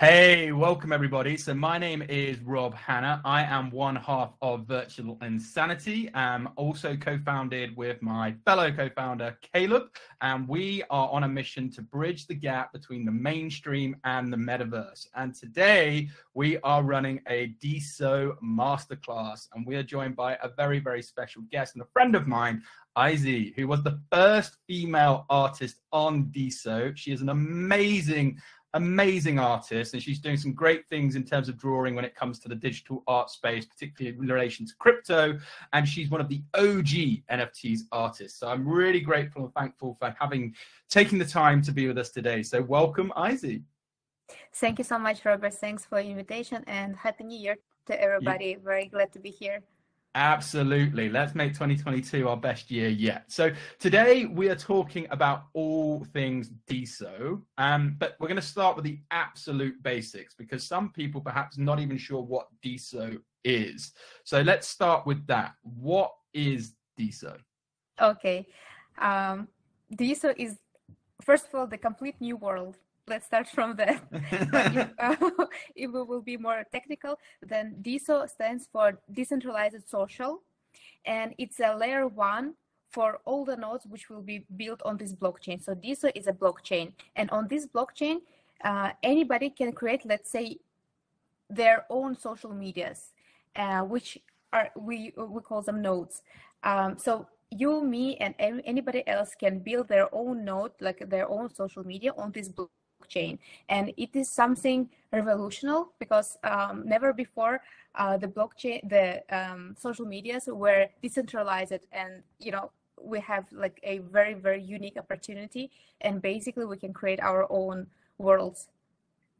Hey, welcome everybody. So my name is Rob Hanna. I am one half of Virtual Insanitii. I'm also co-founded with my fellow co-founder Caleb, and we are on a mission to bridge the gap between the mainstream and the metaverse. And today we are running a DeSo masterclass, and we are joined by a very, very special guest and a friend of mine, IZY, who was the first female artist on DeSo. She is an amazing amazing artist and she's doing some great things in terms of drawing when it comes to the digital art space particularly in relation to crypto and she's one of the og nfts artists. So i'm really grateful and thankful for having taking the time to be with us today. So welcome IZY. Thank you so much robert. Thanks for the invitation and happy new year to everybody. Yeah. very glad to be here Absolutely. Let's make 2022 our best year yet. So today we are talking about all things DeSo, um, but we're going to start with the absolute basics because some people perhaps not even sure what DeSo is. So let's start with that. What is DeSo? Okay. Um, DeSo is, first of all, the complete new world let's start from that. if, uh, if we will be more technical, then DeSo stands for Decentralized Social, and it's a layer one for all the nodes which will be built on this blockchain. So DeSo is a blockchain, and on this blockchain, uh, anybody can create, let's say, their own social medias, uh, which are we we call them nodes. Um, so you, me, and anybody else can build their own node, like their own social media on this blockchain blockchain. And it is something revolutionary because um, never before uh, the blockchain, the um, social medias were decentralized and, you know, we have like a very, very unique opportunity. And basically we can create our own worlds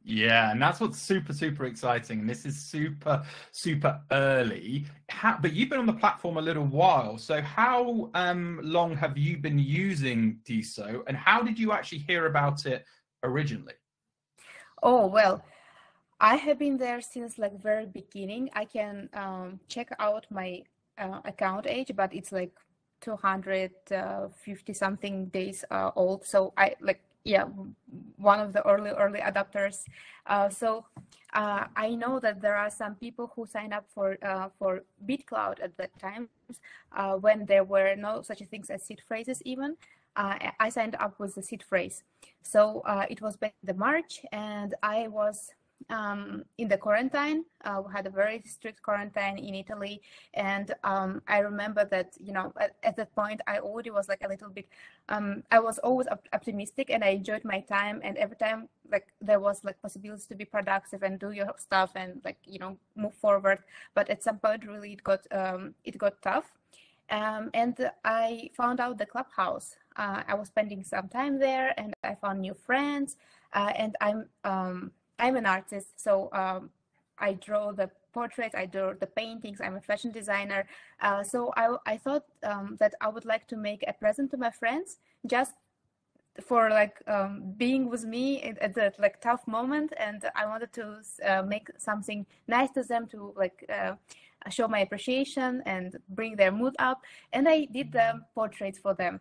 yeah, and that's what's super, super exciting. And this is super, super early. How, but you've been on the platform a little while. So how um, long have you been using DeSo and how did you actually hear about it originally? Oh, well, I have been there since like very beginning. I can um, check out my uh, account age, but it's like 250 something days uh, old. So I like, yeah, one of the early, early adopters. Uh, so uh, I know that there are some people who signed up for uh, for BitClout at that time uh, when there were no such things as seed phrases even I signed up with the seed phrase. So uh, it was back in the March, and I was um, in the quarantine. Uh, we had a very strict quarantine in Italy, and um, I remember that you know at, at, that point I already was like a little bit. Um, I was always op- optimistic, and I enjoyed my time. And every time like there was like possibilities to be productive and do your stuff and like you know move forward. But at some point, really, it got um, it got tough. Um, and I found out the clubhouse uh, I was spending some time there and I found new friends. Uh, and I'm um, I'm an artist, so um, I draw the portraits, I draw the paintings. I'm a fashion designer, uh, so I I thought um, that I would like to make a present to my friends just for like um, being with me at, that like tough moment and i wanted to uh, make something nice to them to like uh, show my appreciation and bring their mood up and i did the portraits for them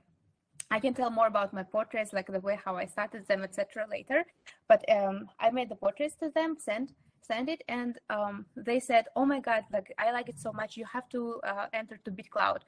I can tell more about my portraits, like the way how I started them, etc. later. But um, I made the portraits to them, sent send it, and um, they said, "Oh my God, like I like it so much. You have to uh, enter to BitClout.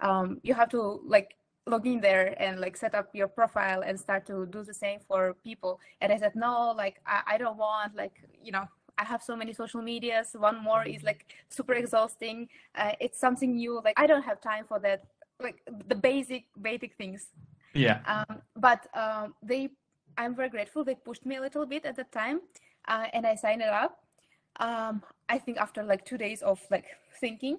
Um, you have to like log in there and like set up your profile and start to do the same for people." And I said, "No, like I, I don't want like you know." I have so many social medias. One more is like super exhausting. Uh, it's something new. Like I don't have time for that like the basic basic things. Yeah. Um, but um, they i'm very grateful they pushed me a little bit at the time uh, and i signed it up. Um, i think after like two days of like thinking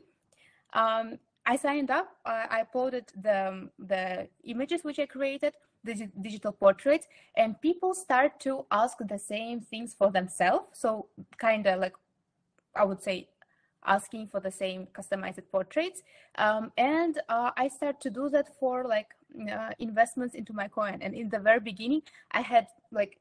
um, i signed up. Uh, i uploaded the the images which i created the digital portraits and people start to ask the same things for themselves. So kind of like i would say asking for the same customized portraits. Um, and uh, I started to do that for like uh, investments into my coin. And in the very beginning, I had like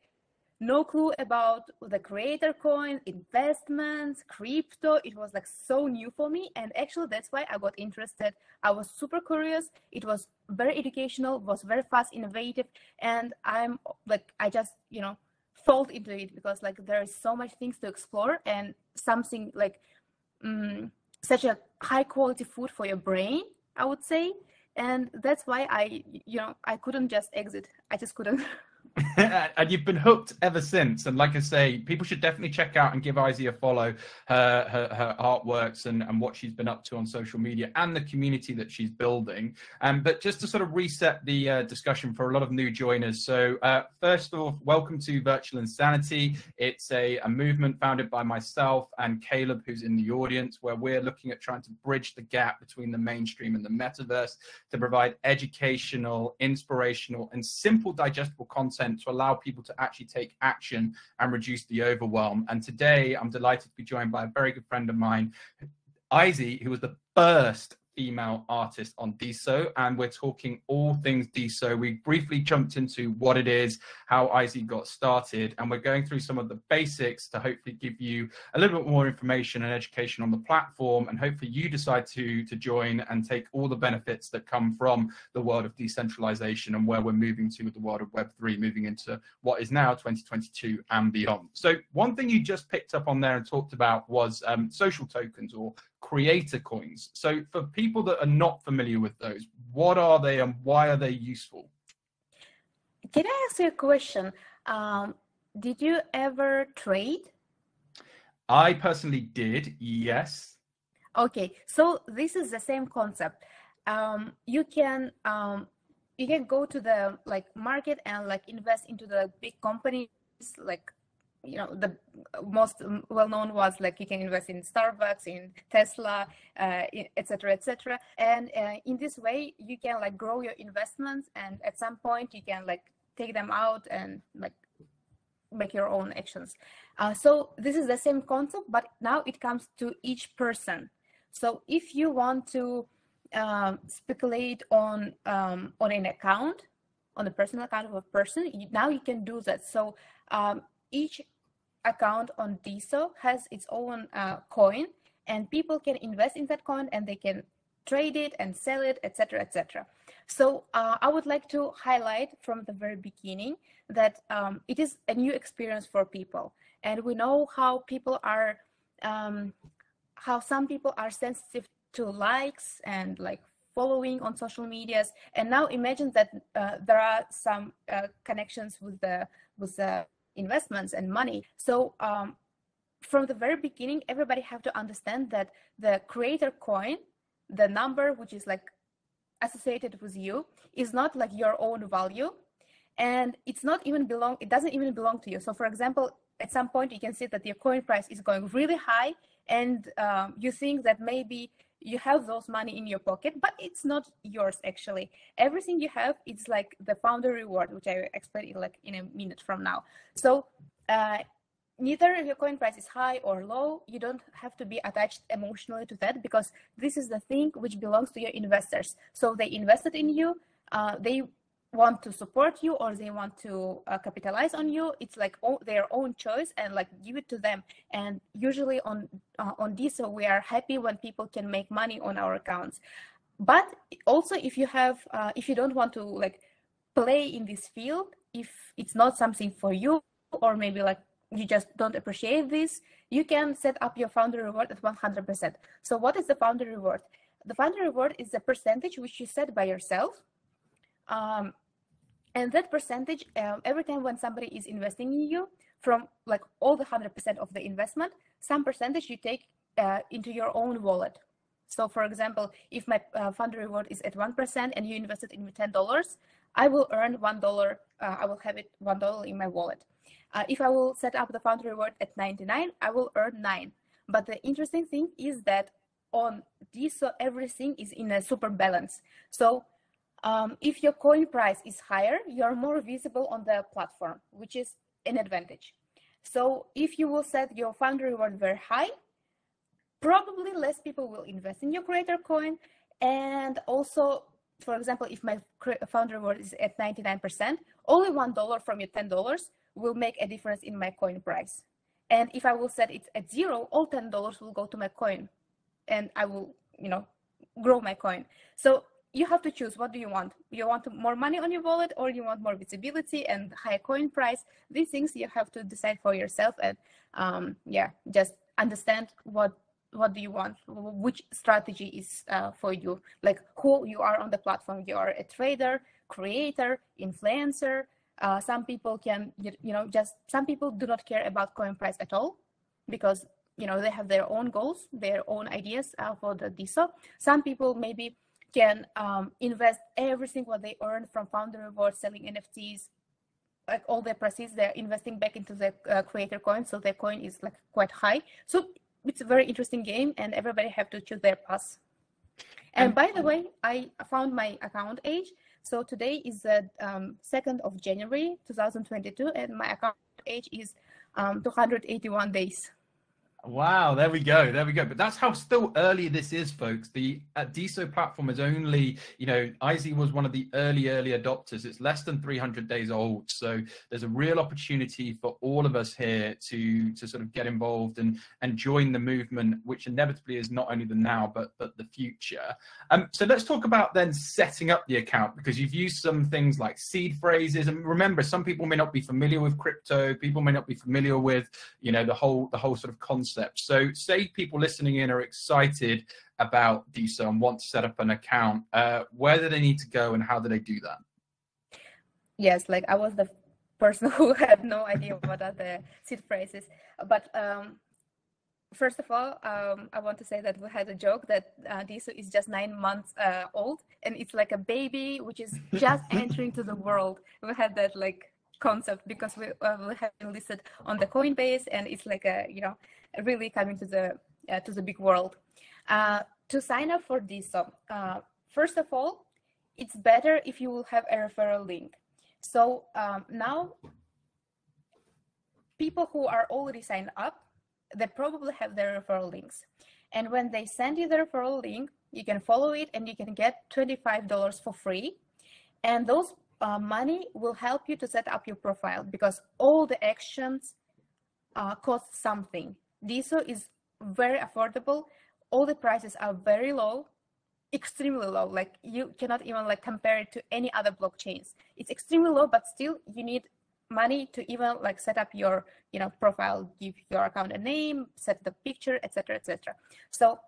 no clue about the creator coin, investments, crypto. It was like so new for me. And actually, that's why I got interested. I was super curious. It was very educational, was very fast, innovative. And I'm like, I just, you know, fall into it because like there is so much things to explore and something like um, such a high quality food for your brain i would say. And that's why i you know i couldn't just exit. I just couldn't and you've been hooked ever since. And like I say, people should definitely check out and give IZY a follow, her, her, her artworks and, and what she's been up to on social media and the community that she's building. Um, but just to sort of reset the uh, discussion for a lot of new joiners. So uh, first off, welcome to Virtual Insanitii. It's a, a movement founded by myself and Caleb, who's in the audience, where we're looking at trying to bridge the gap between the mainstream and the metaverse to provide educational, inspirational, and simple digestible content content to allow people to actually take action and reduce the overwhelm. And today I'm delighted to be joined by a very good friend of mine, IZY, who was the first female artist on DeSo, and we're talking all things DeSo. We briefly jumped into what it is, how IZY got started, and we're going through some of the basics to hopefully give you a little bit more information and education on the platform, and hopefully you decide to to join and take all the benefits that come from the world of decentralization and where we're moving to with the world of Web3, moving into what is now 2022 and beyond. So one thing you just picked up on there and talked about was um, social tokens or creator coins. So for people that are not familiar with those, what are they and why are they useful? Can I ask you a question? Um, did you ever trade? I personally did, yes. Okay, so this is the same concept. Um, you can um, you can go to the like market and like invest into the big companies like you know the most well known was like you can invest in starbucks in tesla uh, etc etc and uh, in this way you can like grow your investments and at some point you can like take them out and like make your own actions. Uh, so this is the same concept but now it comes to each person. So if you want to um, speculate on um, on an account on the personal account of a person you, now you can do that. So um, each account on DeSo has its own uh, coin and people can invest in that coin and they can trade it and sell it, etc., etc. So uh, I would like to highlight from the very beginning that um, it is a new experience for people, and we know how people are, um, how some people are sensitive to likes and like following on social medias. And now imagine that uh, there are some uh, connections with the with the investments and money. So um, from the very beginning, everybody have to understand that the creator coin, the number which is like associated with you, is not like your own value, and it's not even belong. It doesn't even belong to you. So, for example, at some point you can see that your coin price is going really high, and um, you think that maybe you have those money in your pocket but it's not yours actually. Everything you have it's like the founder reward which i will explain in like in a minute from now. So uh, neither your coin price is high or low. You don't have to be attached emotionally to that because this is the thing which belongs to your investors. So they invested in you uh, they want to support you or they want to uh, capitalize on you it's like all, their own choice and like give it to them. And usually on uh, on DeSo we are happy when people can make money on our accounts. But also if you have uh, if you don't want to like play in this field if it's not something for you or maybe like you just don't appreciate this you can set up your founder reward at 100% so what is the founder reward? The founder reward is the percentage which you set by yourself um, and that percentage um, every time when somebody is investing in you from like all the 100% of the investment some percentage you take uh, into your own wallet. So for example if my uh, fund reward is at 1% and you invested in me $10 i will earn $1 uh, i will have it $1 in my wallet. Uh, if i will set up the fund reward at 99 i will earn 9 but the interesting thing is that on DeSo everything is in a super balance. So um, if your coin price is higher, you're more visible on the platform, which is an advantage. So if you will set your founder reward very high, probably less people will invest in your creator coin. And also, for example, if my founder reward is at 99%, only $1 from your $10 will make a difference in my coin price. And if I will set it at zero, all $10 will go to my coin and I will, you know, grow my coin. So you have to choose what do you want. You want more money on your wallet or you want more visibility and higher coin price. These things you have to decide for yourself and um, yeah just understand what what do you want which strategy is uh, for you. Like who you are on the platform. You are a trader creator influencer. Uh, some people can you know just some people do not care about coin price at all because you know they have their own goals their own ideas uh, for the DeSo some people maybe can um, invest everything what they earn from founder rewards selling nfts like all their proceeds they're investing back into the uh, creator coin. So their coin is like quite high. So it's a very interesting game and everybody have to choose their path. And by the way i found my account age. So today is the um, 2nd of january 2022 and my account age is um, 281 days Wow, there we go, there we go. But that's how still early this is, folks. The uh, DeSo platform is only, you know, IZ was one of the early, early adopters. It's less than 300 days old, so there's a real opportunity for all of us here to to sort of get involved and and join the movement, which inevitably is not only the now but but the future. Um, so let's talk about then setting up the account because you've used some things like seed phrases, and remember, some people may not be familiar with crypto. People may not be familiar with, you know, the whole the whole sort of concept concept. So, say people listening in are excited about DeSo and want to set up an account, uh, where do they need to go and how do they do that? Yes, like I was the person who had no idea what are the seed phrases. But um, first of all, um, I want to say that we had a joke that uh, is just nine months uh, old and it's like a baby which is just entering to the world. We had that like concept because we, uh, we have listed on the Coinbase and it's like a, you know, really coming to the uh, to the big world. Uh, to sign up for this, uh, first of all, it's better if you will have a referral link. So um, now, people who are already signed up, they probably have their referral links. And when they send you the referral link, you can follow it and you can get $25 for free. And those uh, money will help you to set up your profile because all the actions uh, cost something. DeSo is very affordable. All the prices are very low, extremely low. Like you cannot even like compare it to any other blockchains. It's extremely low, but still you need money to even like set up your you know profile, give your account a name, set the picture, etc., etc. So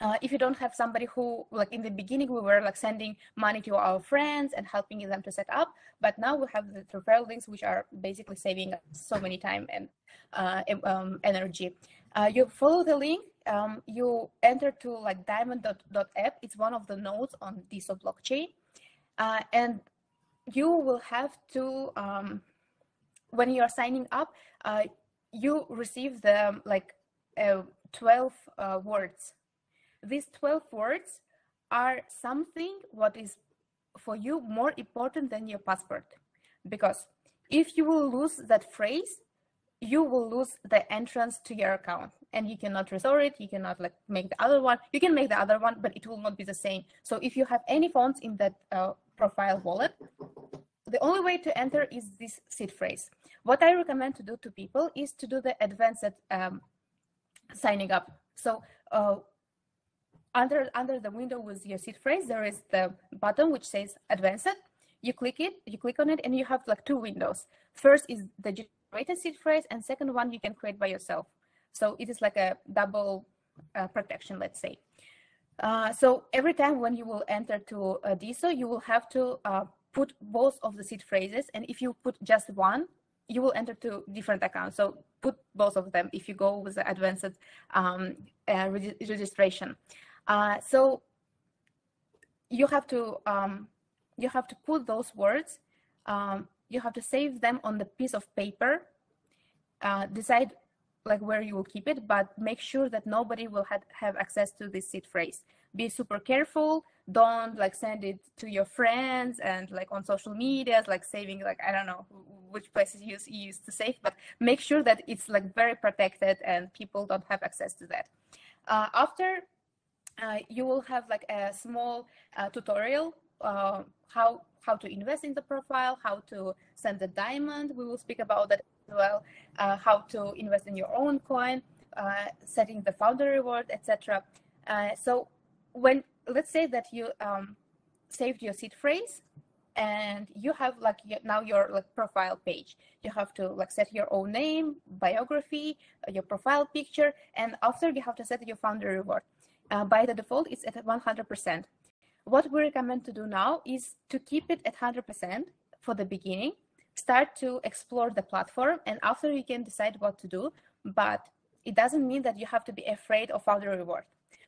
uh, if you don't have somebody who like in the beginning we were like sending money to our friends and helping them to set up but now we have the referral links which are basically saving so many time and uh, um, energy. Uh, you follow the link um, you enter to like diamond.app it's one of the nodes on DeSo blockchain. Uh, and you will have to um, when you are signing up uh, you receive the like uh, 12 words these 12 words are something what is for you more important than your passport. Because if you will lose that phrase you will lose the entrance to your account. And you cannot restore it you cannot like make the other one. You can make the other one but it will not be the same. So if you have any funds in that uh, profile wallet the only way to enter is this seed phrase. What i recommend to do to people is to do the advanced um, signing up. So uh, under under the window with your seed phrase, there is the button which says advanced. You click it, you click on it, and you have like two windows. First is the generated seed phrase, and second one you can create by yourself. So it is like a double uh, protection, let's say. Uh, so every time when you will enter to uh, DeSo, you will have to uh, put both of the seed phrases, and if you put just one, you will enter to different accounts. So put both of them if you go with the advanced um, uh, registration. Uh, so you have to um, you have to put those words. Um, you have to save them on the piece of paper. Uh, decide like where you will keep it, but make sure that nobody will have, have access to this seed phrase. Be super careful. Don't like send it to your friends and like on social medias, like saving like I don't know which places you use, you use to save, but make sure that it's like very protected and people don't have access to that. Uh, after uh, you will have like a small uh, tutorial uh, how how to invest in the profile, how to send the diamond. We will speak about that as well. Uh, how to invest in your own coin, uh, setting the founder reward, etc. So when let's say that you um, saved your seed phrase and you have like now your like profile page you have to like set your own name biography your profile picture and after you have to set your founder reward uh, by the default it's at 100% what we recommend to do now is to keep it at 100% for the beginning start to explore the platform and after you can decide what to do but it doesn't mean that you have to be afraid of founder reward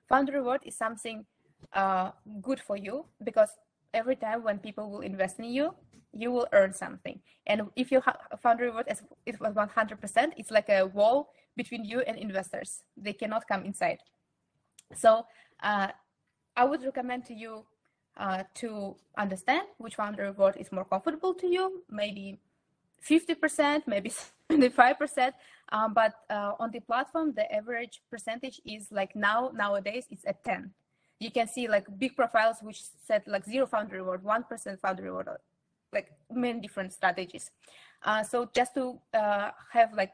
founder reward is something uh, good for you because every time when people will invest in you, you will earn something. And if you ha- found reward as it was 100%, it's like a wall between you and investors. They cannot come inside. So uh, I would recommend to you uh, to understand which founder reward is more comfortable to you, maybe 50%, maybe 75%. Um, but uh, on the platform, the average percentage is like now, nowadays, it's at 10 you can see like big profiles which set like zero founder reward, 1% founder reward, like many different strategies. Uh, so just to uh, have like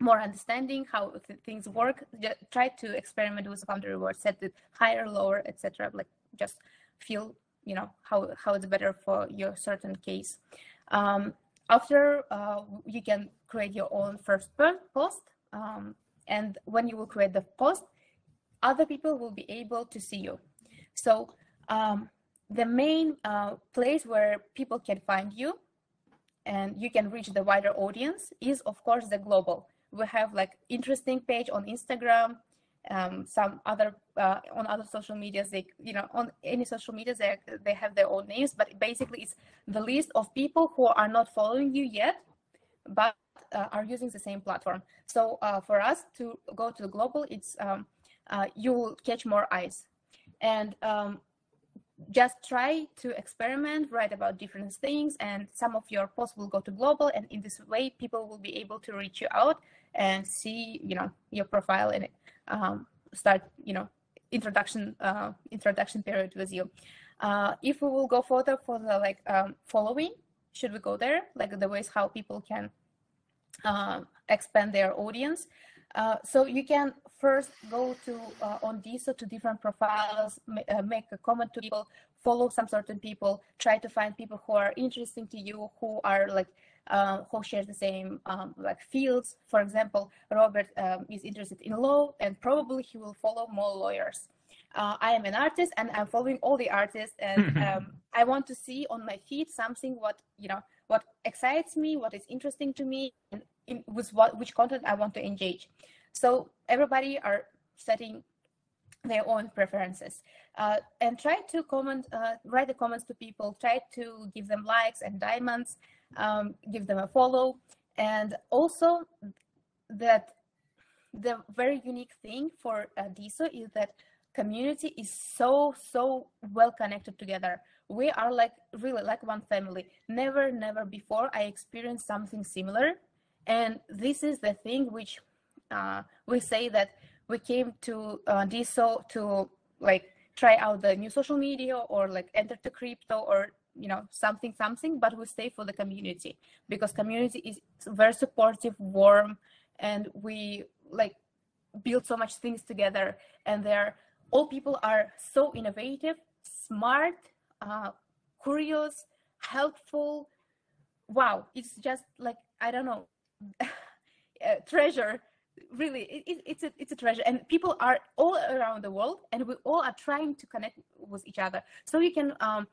more understanding how th things work, try to experiment with founder reward, set it higher, lower, etc. Like just feel you know how how it's better for your certain case. Um, after uh, you can create your own first post, um, and when you will create the post, other people will be able to see you. So um, the main uh, place where people can find you and you can reach the wider audience is of course the global. We have like interesting page on Instagram, um, some other uh, on other social medias. They you know on any social media they they have their own names, but basically it's the list of people who are not following you yet, but uh, are using the same platform. So uh, for us to go to the global, it's um, uh, you will catch more eyes. And um, just try to experiment, write about different things, and some of your posts will go to global. And in this way, people will be able to reach you out and see, you know, your profile and um, start, you know, introduction uh, introduction period with you. Uh, if we will go further for the like um, following, should we go there? Like the ways how people can uh, expand their audience. Uh, so you can first go to uh, on or to different profiles, uh, make a comment to people, follow some certain people, try to find people who are interesting to you, who are like uh, who share the same um, like fields. For example, Robert um, is interested in law, and probably he will follow more lawyers. Uh, I am an artist, and I'm following all the artists, and um, I want to see on my feed something what you know what excites me, what is interesting to me, and in, with what which content I want to engage. So everybody are setting their own preferences uh, and try to comment, uh, write the comments to people, try to give them likes and diamonds, um, give them a follow. And also that the very unique thing for uh, DeSo is that community is so, so well connected together. We are like really like one family. Never, never before I experienced something similar and this is the thing which uh, we say that we came to uh, DeSo to like try out the new social media or like enter to crypto or you know something something but we stay for the community because community is very supportive warm and we like build so much things together. And they're all people are so innovative smart uh, curious helpful. Wow it's just like i don't know treasure really. It, it's a it's a treasure. And people are all around the world and we all are trying to connect with each other. So you can um,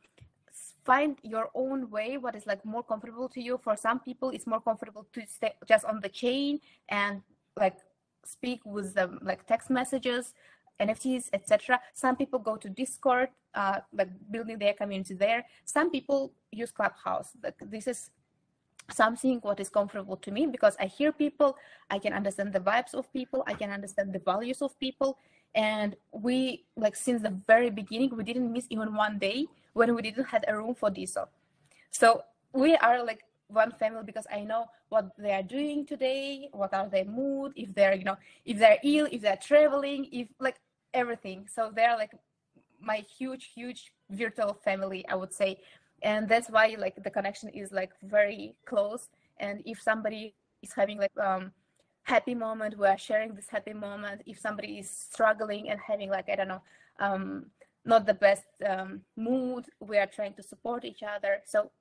find your own way what is like more comfortable to you. For some people it's more comfortable to stay just on the chain and like speak with them like text messages nfts etc some people go to discord uh, like building their community there. Some people use clubhouse. Like this is something what is comfortable to me because I hear people, I can understand the vibes of people, I can understand the values of people. And we like since the very beginning, we didn't miss even one day when we didn't have a room for DISO. So we are like one family because I know what they are doing today, what are their mood, if they're, you know, if they're ill, if they're traveling, if like everything. So they're like my huge, huge virtual family, I would say and that's why like the connection is like very close and if somebody is having like um happy moment we are sharing this happy moment if somebody is struggling and having like i don't know um not the best um, mood. We are trying to support each other. So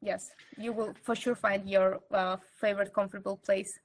yes, you will for sure find your uh, favorite comfortable place.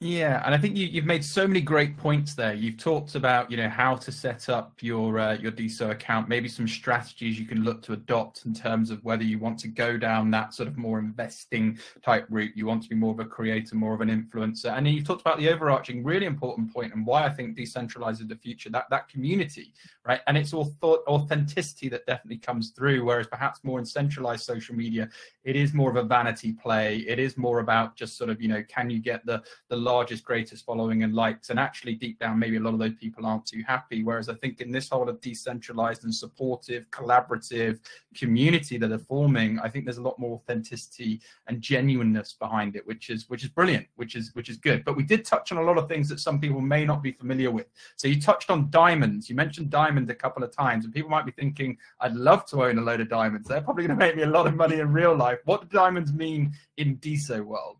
Yeah, and I think you, have made so many great points there. You've talked about, you know, how to set up your uh, your DeSo account, maybe some strategies you can look to adopt in terms of whether you want to go down that sort of more investing type route, you want to be more of a creator, more of an influencer, and then you've talked about the overarching, really important point, and why I think decentralized is the future. That that community, right, and it's all thought authenticity that definitely comes through. Whereas perhaps more in centralized social media, it is more of a vanity play. It is more about just sort of, you know, can you get the the largest, greatest following and likes. And actually, deep down, maybe a lot of those people aren't too happy. Whereas I think in this whole of decentralized and supportive, collaborative community that are forming, I think there's a lot more authenticity and genuineness behind it, which is which is brilliant, which is which is good. But we did touch on a lot of things that some people may not be familiar with. So you touched on diamonds. You mentioned diamonds a couple of times, and people might be thinking, "I'd love to own a load of diamonds. They're probably going to make me a lot of money in real life." What do diamonds mean in DeSo world?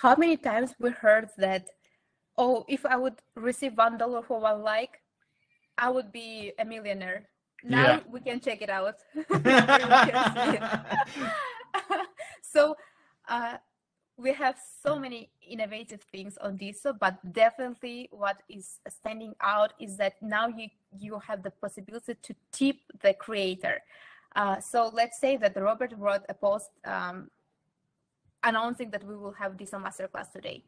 how many times we heard that oh if i would receive one dollar for one like i would be a millionaire now yeah. we can check it out so uh, we have so many innovative things on this but definitely what is standing out is that now you you have the possibility to tip the creator uh, so let's say that robert wrote a post um, announcing that we will have this masterclass today.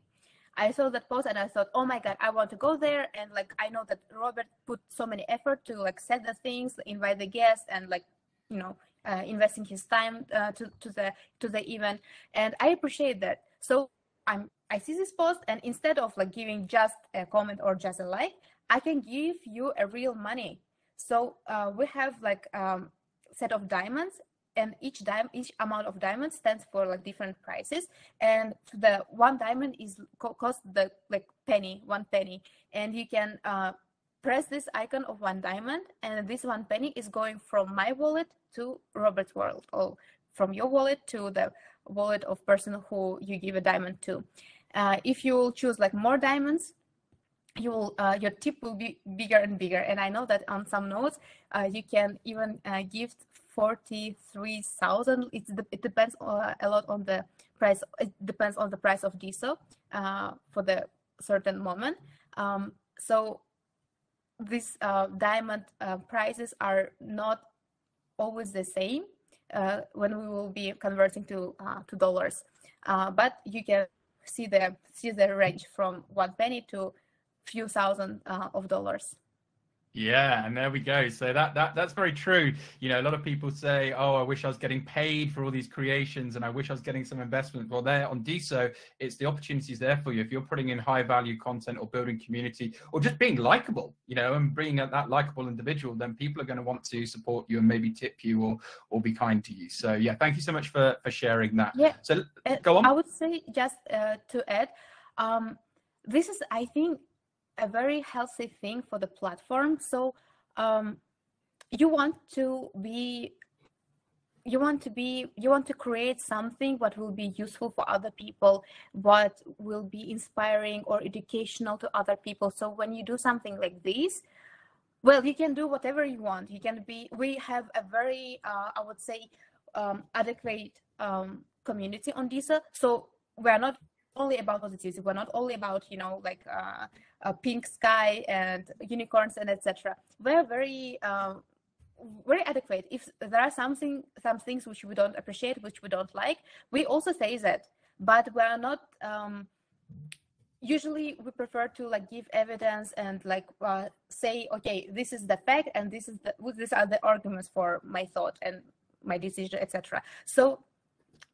I saw that post and I thought, oh my god, I want to go there. And like I know that Robert put so many effort to like set the things, invite the guests, and like you know uh, investing his time uh, to to the to the event. And I appreciate that. So I'm I see this post and instead of like giving just a comment or just a like, I can give you a real money. So uh, we have like um, set of diamonds and each diamond each amount of diamonds stands for like different prices. And the one diamond is co- cost the like penny one penny. And you can uh, press this icon of one diamond and this one penny is going from my wallet to robert's wallet or from your wallet to the wallet of person who you give a diamond to. Uh, if you choose like more diamonds you will uh, your tip will be bigger and bigger and i know that on some nodes uh, you can even uh, give 43,000. It, it depends uh, a lot on the price. It depends on the price of DeSo uh, for the certain moment. Um, so these uh, diamond uh, prices are not always the same when we will be converting to to dollars. but you can see the see the range from one penny to few thousand of dollars. Yeah, and there we go. So that that that's very true. You know, a lot of people say, "Oh, I wish I was getting paid for all these creations, and I wish I was getting some investment." Well, there on DeSo, it's the opportunities there for you. If you're putting in high value content or building community or just being likable, you know, and being that likable individual, then people are going to want to support you and maybe tip you or or be kind to you. So yeah, thank you so much for for sharing that. Yeah. So uh, go on. I would say just uh, to add, um, this is I think a very healthy thing for the platform. So um, you want to be you want to be you want to create something what will be useful for other people what will be inspiring or educational to other people. So when you do something like this well you can do whatever you want. You can be we have a very uh, i would say um, adequate um, community on this so we're not only about positivity we're not only about you know like uh, a pink sky and unicorns and etc. We're very um, very adequate. If there are something some things which we don't appreciate, which we don't like, we also say that. But we're not. Um, usually, we prefer to like give evidence and like uh, say, okay, this is the fact, and this is the these are the arguments for my thought and my decision, etc. So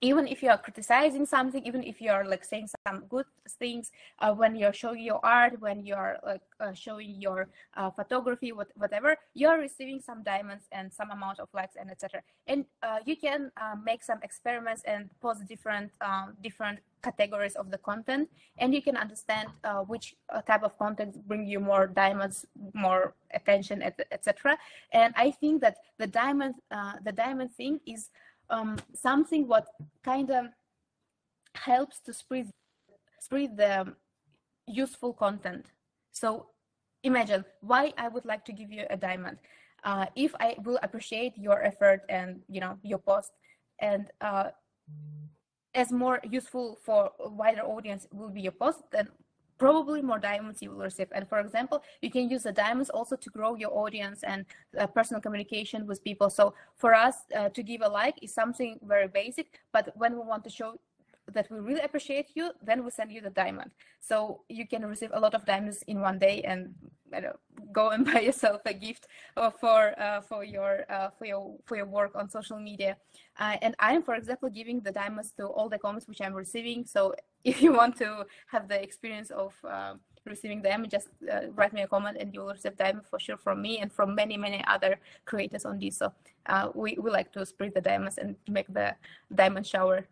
even if you are criticizing something even if you are like saying some good things uh, when you're showing your art when you're like uh, showing your uh, photography what, whatever you're receiving some diamonds and some amount of likes and etc and uh, you can uh, make some experiments and post different um, different categories of the content. And you can understand uh, which type of content bring you more diamonds more attention etc and i think that the diamond the diamond thing is um, something what kind of helps to spread spread the useful content. So imagine why I would like to give you a diamond. uh, if I will appreciate your effort and you know your post, and uh, as more useful for wider audience will be your post, then probably more diamonds you will receive. And for example, you can use the diamonds also to grow your audience and uh, personal communication with people. So for us uh, to give a like is something very basic, but when we want to show that we really appreciate you, then we send you the diamond. So you can receive a lot of diamonds in one day and you know, go and buy yourself a gift for uh, for your uh, for your for your work on social media. Uh, and I'm, for example, giving the diamonds to all the comments which I'm receiving. So if you want to have the experience of uh, receiving them, just uh, write me a comment and you will receive diamond for sure from me and from many many other creators on this. So we we like to spread the diamonds and make the diamond shower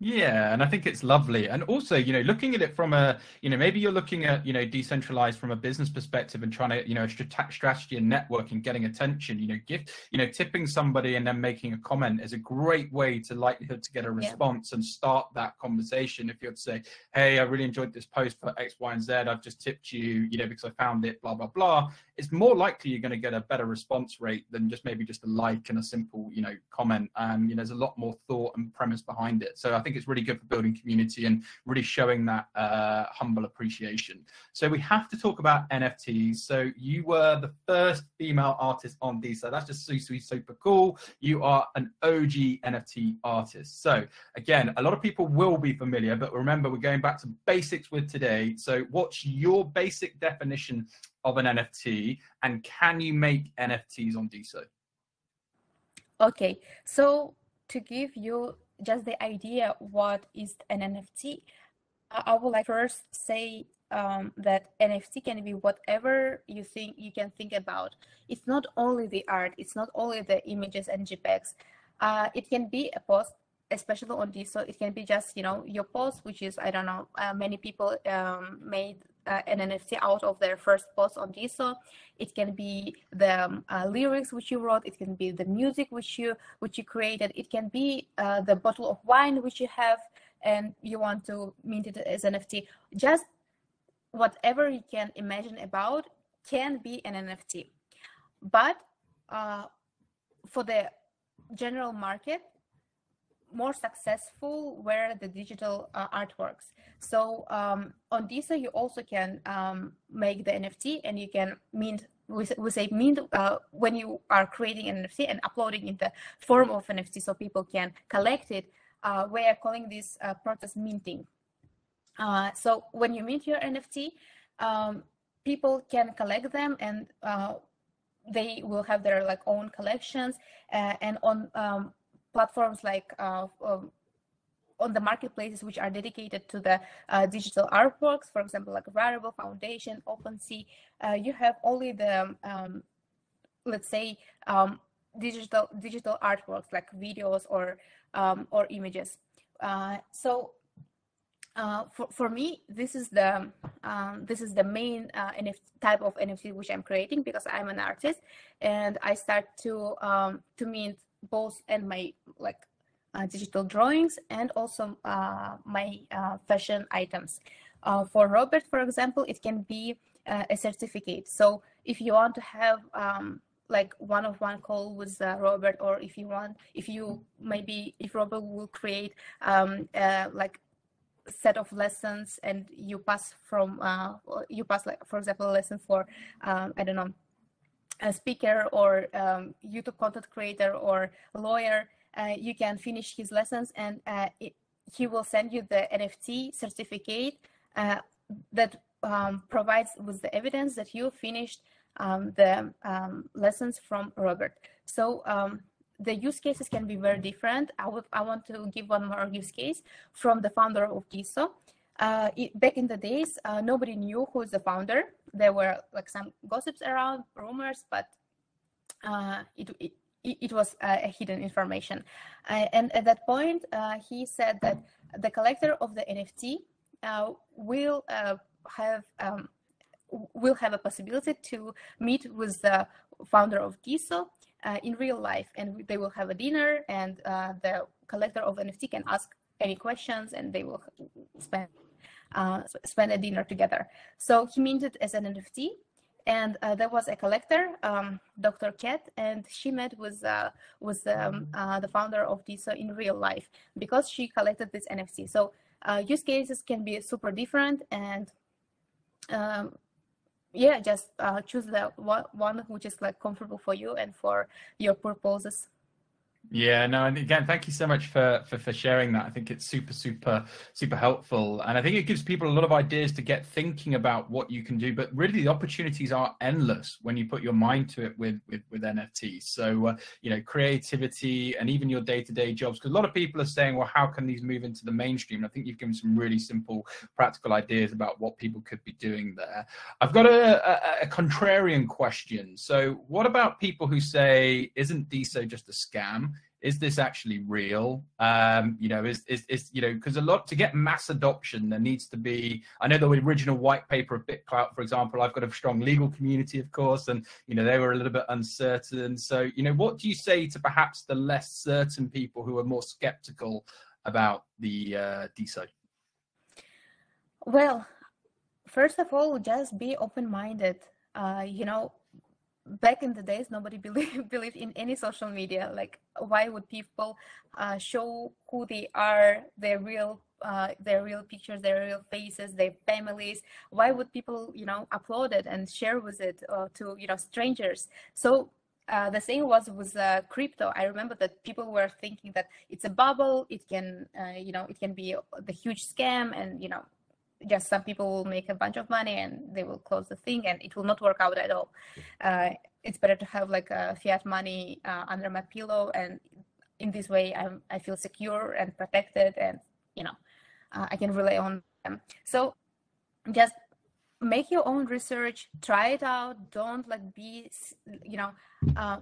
yeah, and I think it's lovely. And also, you know, looking at it from a, you know, maybe you're looking at, you know, decentralized from a business perspective and trying to, you know, strategy and networking, getting attention, you know, gift, you know, tipping somebody and then making a comment is a great way to likelihood to get a response yeah. and start that conversation. If you're to say, hey, I really enjoyed this post for X, Y, and Z, I've just tipped you, you know, because I found it, blah, blah, blah. It's more likely you're going to get a better response rate than just maybe just a like and a simple, you know, comment. And, you know, there's a lot more thought and premise behind it. So I think it's really good for building community and really showing that uh, humble appreciation. So we have to talk about NFTs. So you were the first female artist on these. So that's just super, super cool. You are an OG NFT artist. So again, a lot of people will be familiar, but remember we're going back to basics with today. So what's your basic definition of an NFT and can you make NFTs on DeSo? Okay, so to give you just the idea what is an NFT, I would like first say um, that NFT can be whatever you think you can think about. It's not only the art, it's not only the images and JPEGs. Uh, it can be a post, especially on this. It can be just you know your post, which is I don't know. Uh, many people um, made uh, an NFT out of their first post on DeSo. It can be the um, uh, lyrics which you wrote. It can be the music which you which you created. It can be uh, the bottle of wine which you have and you want to mint it as NFT. Just whatever you can imagine about can be an NFT. But uh, for the general market, more successful were the digital uh, artworks. So um, on DeSo, you also can um, make the NFT and you can mint, we, we say mint uh, when you are creating an NFT and uploading in the form of NFT so people can collect it. Uh, we are calling this uh, process minting. Uh, so when you mint your NFT, um, people can collect them and uh, they will have their like own collections and on um, platforms like uh, um, on the marketplaces which are dedicated to the uh, digital artworks, for example, like Rarible Foundation, OpenSea, uh, you have only the, um, let's say, um, digital digital artworks like videos or um, or images. Uh, so uh, for, for me, this is the um, this is the main uh, type of NFT which I'm creating because I'm an artist and I start to um, to mint both and my like uh, digital drawings and also uh, my uh, fashion items. Uh, for Robert, for example, it can be uh, a certificate. So if you want to have um, like one-of-one call with uh, Robert, or if you want, if you maybe if Robert will create um, like set of lessons and you pass from you pass like for example lesson for um, I don't know a speaker or um, YouTube content creator or lawyer, uh, you can finish his lessons and uh, it, he will send you the NFT certificate uh, that um, provides with the evidence that you finished um, the um, lessons from Robert. So um, the use cases can be very different. I, would, I want to give one more use case from the founder of DeSo. Uh, it, back in the days, uh, nobody knew who is the founder. There were like some gossips around, rumors, but uh, it, it, it was a hidden information. Uh, and at that point, uh, he said that the collector of the NFT uh, will have um, will have a possibility to meet with the founder of uh, in real life and they will have a dinner and uh, the collector of NFT can ask any questions and they will spend uh, spend a dinner together. So he minted as an NFT and uh, there was a collector, um, Dr. Cat, and she met with uh, with um, uh, the founder of DeSo in real life because she collected this NFT. So uh, use cases can be super different, and um, yeah, just uh, choose the one which is like comfortable for you and for your purposes. Yeah, no, and again, thank you so much for, for for sharing that. I think it's super, super, super helpful, and I think it gives people a lot of ideas to get thinking about what you can do. But really, the opportunities are endless when you put your mind to it with with, with NFTs. So uh, you know, creativity and even your day to day jobs. Because a lot of people are saying, well, how can these move into the mainstream? And I think you've given some really simple, practical ideas about what people could be doing there. I've got a, a, a contrarian question. So, what about people who say, isn't DeSo just a scam? Is this actually real? Um, you know, is, is, is you know, because a lot to get mass adoption, there needs to be. I know the original white paper of BitClout, for example. I've got a strong legal community, of course, and you know they were a little bit uncertain. So, you know, what do you say to perhaps the less certain people who are more skeptical about the uh, DeSo? Well, first of all, just be open-minded. Uh, you know, back in the days nobody believed believed in any social media like why would people uh, show who they are their real uh, their real pictures their real faces their families why would people you know upload it and share with it uh, to you know strangers so uh, the same was with uh, crypto. I remember that people were thinking that it's a bubble. It can, uh, you know, it can be the huge scam, and you know, just some people will make a bunch of money and they will close the thing and it will not work out at all. Uh, it's better to have like a fiat money uh, under my pillow and in this way I'm, I feel secure and protected and you know uh, I can rely on them. So just make your own research, try it out. Don't like be you know uh,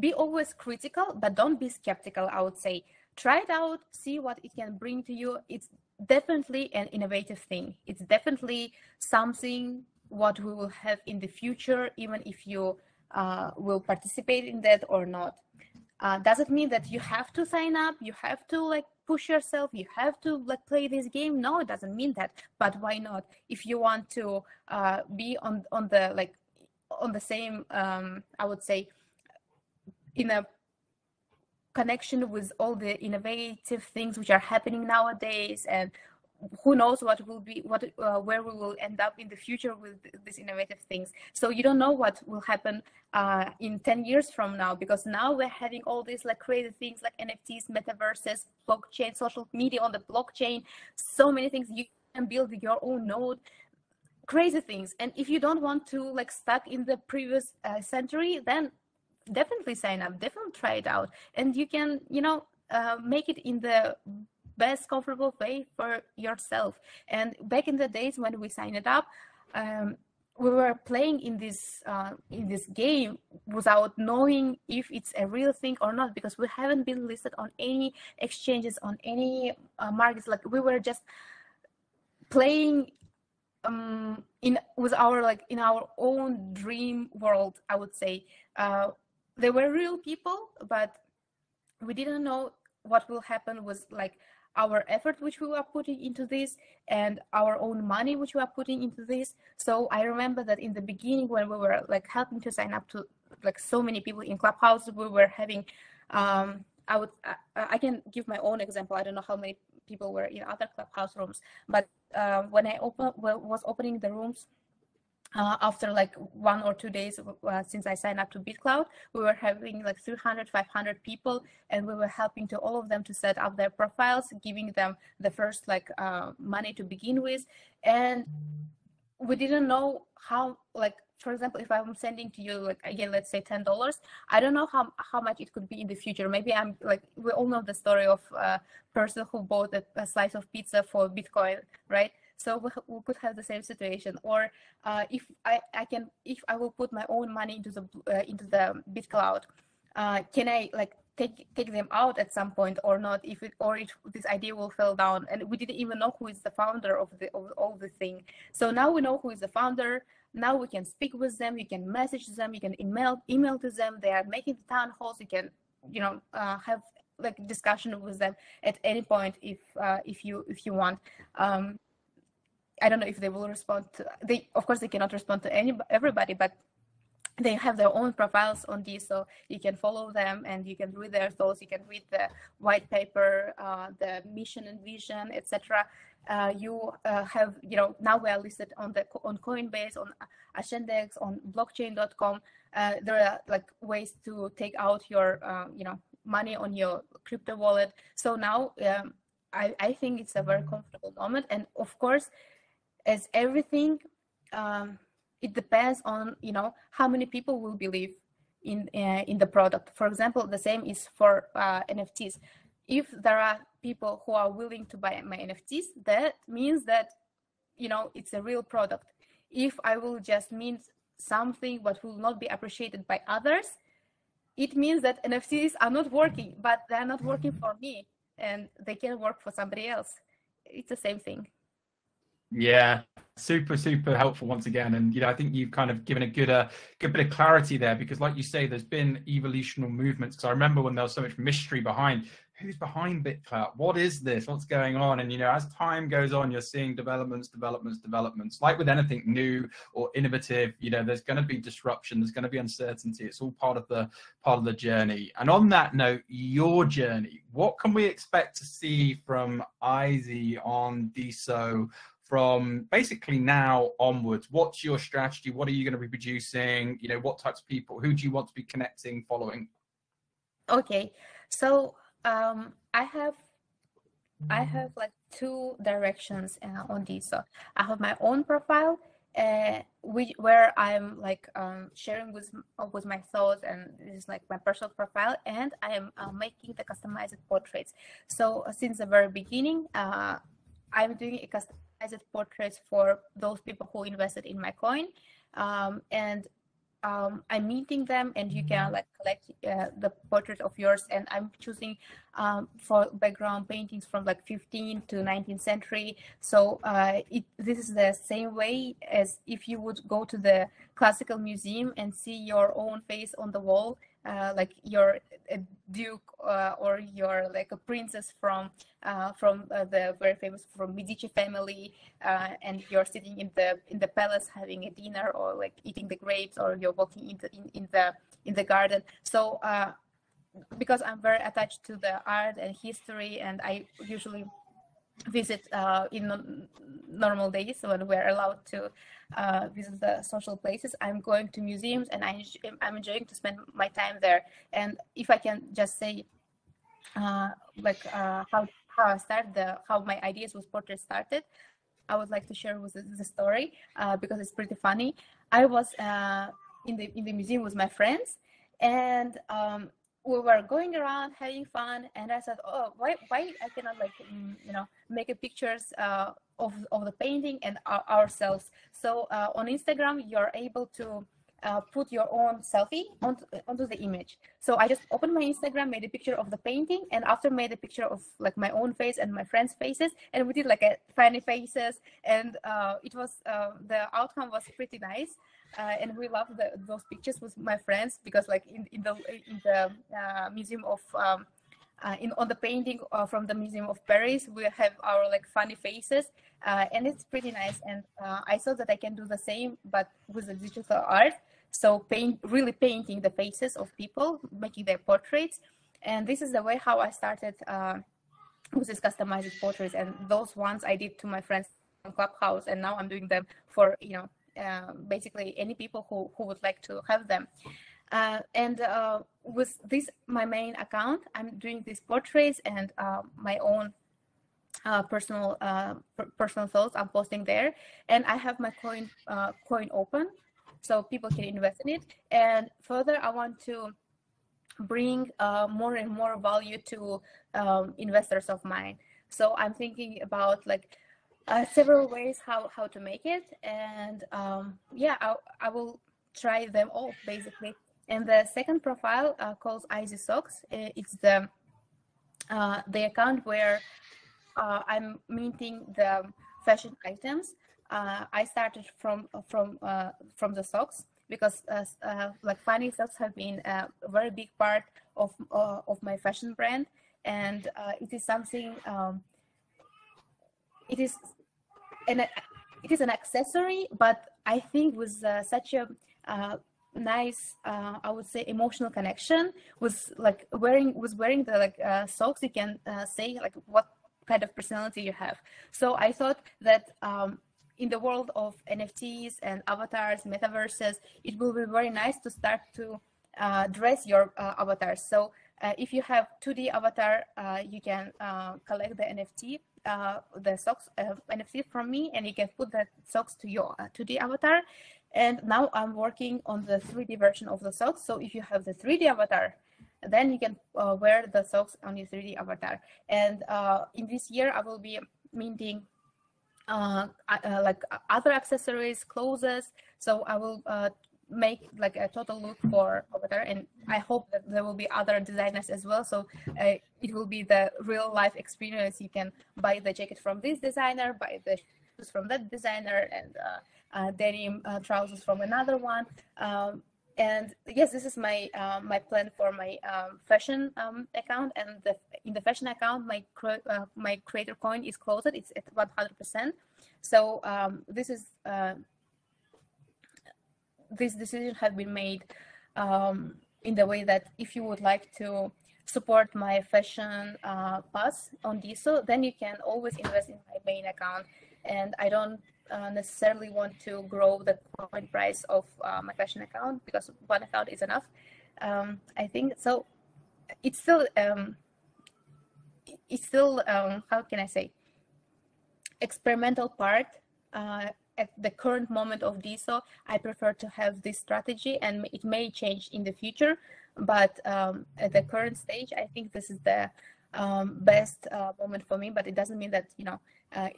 be always critical, but don't be skeptical. I would say try it out, see what it can bring to you. It's definitely an innovative thing. It's definitely something what we will have in the future, even if you uh, will participate in that or not. Uh, does it mean that you have to sign up? You have to like push yourself? You have to like play this game? No, it doesn't mean that. But why not? If you want to uh, be on on the like on the same, um, I would say, in a connection with all the innovative things which are happening nowadays and who knows what will be what uh, where we will end up in the future with these innovative things. So you don't know what will happen uh, in 10 years from now because now we're having all these like crazy things like nfts metaverses blockchain social media on the blockchain so many things. You can build your own node. Crazy things. And if you don't want to like stuck in the previous uh, century then definitely sign up definitely try it out. And you can you know uh, make it in the best comfortable way for yourself. And back in the days when we signed it up um, we were playing in this uh, in this game without knowing if it's a real thing or not because we haven't been listed on any exchanges on any uh, markets. Like we were just playing um, in with our like in our own dream world i would say. Uh, they were real people, but we didn't know what will happen with like our effort which we were putting into this and our own money which we are putting into this. So i remember that in the beginning when we were like helping to sign up to like so many people in clubhouse we were having um i would i, I can give my own example. I don't know how many people were in other clubhouse rooms but uh, when i open well, was opening the rooms uh, after like one or two days uh, since I signed up to BitClout, we were having like 300, 500 people, and we were helping to all of them to set up their profiles, giving them the first like uh, money to begin with, and we didn't know how like for example if i'm sending to you like again let's say ten dollars i don't know how how much it could be in the future. Maybe i'm like we all know the story of a person who bought a, a slice of pizza for bitcoin right so we, we could have the same situation. Or uh, if I, I can if i will put my own money into the uh, into the bitclout uh, can i like take take them out at some point or not? If it or if this idea will fall down and we didn't even know who is the founder of the of all the thing. So now we know who is the founder. Now we can speak with them. You can message them. You can email email to them. They are making the town halls. You can you know uh, have like discussion with them at any point if uh, if you if you want. Um, I don't know if they will respond to they of course they cannot respond to any everybody, but they have their own profiles on these, so you can follow them and you can read their thoughts. You can read the white paper, uh, the mission and vision, etc. Uh, you uh, have, you know, now we are listed on the on Coinbase, on Ascendex, on Blockchain.com. Uh, there are like ways to take out your, uh, you know, money on your crypto wallet. So now um, I, I think it's a very comfortable moment, and of course, as everything. Um, it depends on you know how many people will believe in uh, in the product. For example the same is for uh, nfts if there are people who are willing to buy my nfts that means that you know it's a real product. If i will just mean something but will not be appreciated by others it means that nfts are not working but they're not working for me and they can work for somebody else. It's the same thing yeah, super super helpful once again, and you know I think you've kind of given a good uh, good bit of clarity there because, like you say, there's been evolutional movements. Because I remember when there was so much mystery behind who's behind BitClout, what is this, what's going on, and you know as time goes on, you're seeing developments, developments, developments. Like with anything new or innovative, you know there's going to be disruption, there's going to be uncertainty. It's all part of the part of the journey. And on that note, your journey, what can we expect to see from IZY on DeSo? From basically now onwards what's your strategy? What are you going to be producing? You know what types of people who do you want to be connecting following? Okay so um i have i have like two directions uh, on this. So i have my own profile uh, which, where i'm like um, sharing with with my thoughts and this is like my personal profile and i am uh, making the customized portraits. So since the very beginning uh, i'm doing a custom as portraits for those people who invested in my coin. Um, and um, I'm meeting them, and you can like collect uh, the portrait of yours. And I'm choosing um, for background paintings from like 15th to 19th century. So uh, it, this is the same way as if you would go to the classical museum and see your own face on the wall uh, like you're a duke uh, or you're like a princess from uh, from uh, the very famous from Medici family, uh, and you're sitting in the in the palace having a dinner or like eating the grapes, or you're walking in the in, in the in the garden. So because I'm very attached to the art and history, and I usually visit uh, in normal days when we're allowed to uh, visit the social places. I'm going to museums and I, I'm enjoying to spend my time there. And if I can just say, uh, like uh, how how I started, the how my ideas with portraits started, I would like to share with the, the story uh, because it's pretty funny. I was uh, in the in the museum with my friends, and um, we were going around having fun and i said oh why why i cannot like mm, you know make a pictures uh, of, of the painting and our, ourselves. So uh, on instagram you're able to uh, put your own selfie onto, onto the image. So i just opened my instagram made a picture of the painting and after made a picture of like my own face and my friends faces and we did like a funny faces and uh, it was uh, the outcome was pretty nice. Uh, and we love the, those pictures with my friends because like in, in the in the museum of um, uh, in on the painting uh, from the museum of paris we have our like funny faces uh, and it's pretty nice. And uh, i saw that i can do the same but with the digital art. So paint really painting the faces of people making their portraits. And this is the way how i started with these customized portraits. And those ones i did to my friends on clubhouse and now i'm doing them for you know uh, basically any people who, who would like to have them. Uh, and uh, with this, my main account, I'm doing these portraits and uh, my own uh, personal personal thoughts I'm posting there. And I have my coin coin open, so people can invest in it. And further, I want to bring more and more value to um, investors of mine. So I'm thinking about like uh, several ways how how to make it and um, yeah I, I will try them all basically and the second profile uh, calls Izy Socks uh, it's the uh, the account where uh, I'm minting the fashion items. Uh, I started from from from the socks because like funny socks have been a very big part of of my fashion brand. And it is something um, it is and it is an accessory, but I think with uh, such a uh, nice, uh, I would say, emotional connection with like wearing with wearing the like uh, socks, you can uh, say like what kind of personality you have. So I thought that um, in the world of NFTs and avatars, metaverses, it will be very nice to start to uh, dress your uh, avatars. So uh, if you have 2D avatar, you can collect the NFT, the socks NFT from me, and you can put that socks to your 2D avatar. And now I'm working on the 3D version of the socks. So if you have the 3D avatar, then you can wear the socks on your 3D avatar. And in this year, I will be minting uh, uh, like other accessories, clothes. So I will uh, make like a total look for there, and I hope that there will be other designers as well. So uh, it will be the real life experience. You can buy the jacket from this designer, buy the shoes from that designer, and uh, uh, denim trousers from another one. Um, and yes, this is my um, my plan for my um, fashion um, account. And the, in the fashion account, my uh, my creator coin is closed. It's at 100%. So um, this is uh, this decision has been made um, in the way that if you would like to support my fashion uh, pass on DeSo, then you can always invest in my main account. And I don't uh, necessarily want to grow the coin price of uh, my fashion account because one account is enough. Um, I think so. It's still um, it's still um, how can I say experimental part. Uh, at the current moment of DeSo, I prefer to have this strategy, and it may change in the future. But um, at the current stage, I think this is the um, best uh, moment for me. But it doesn't mean that you know uh,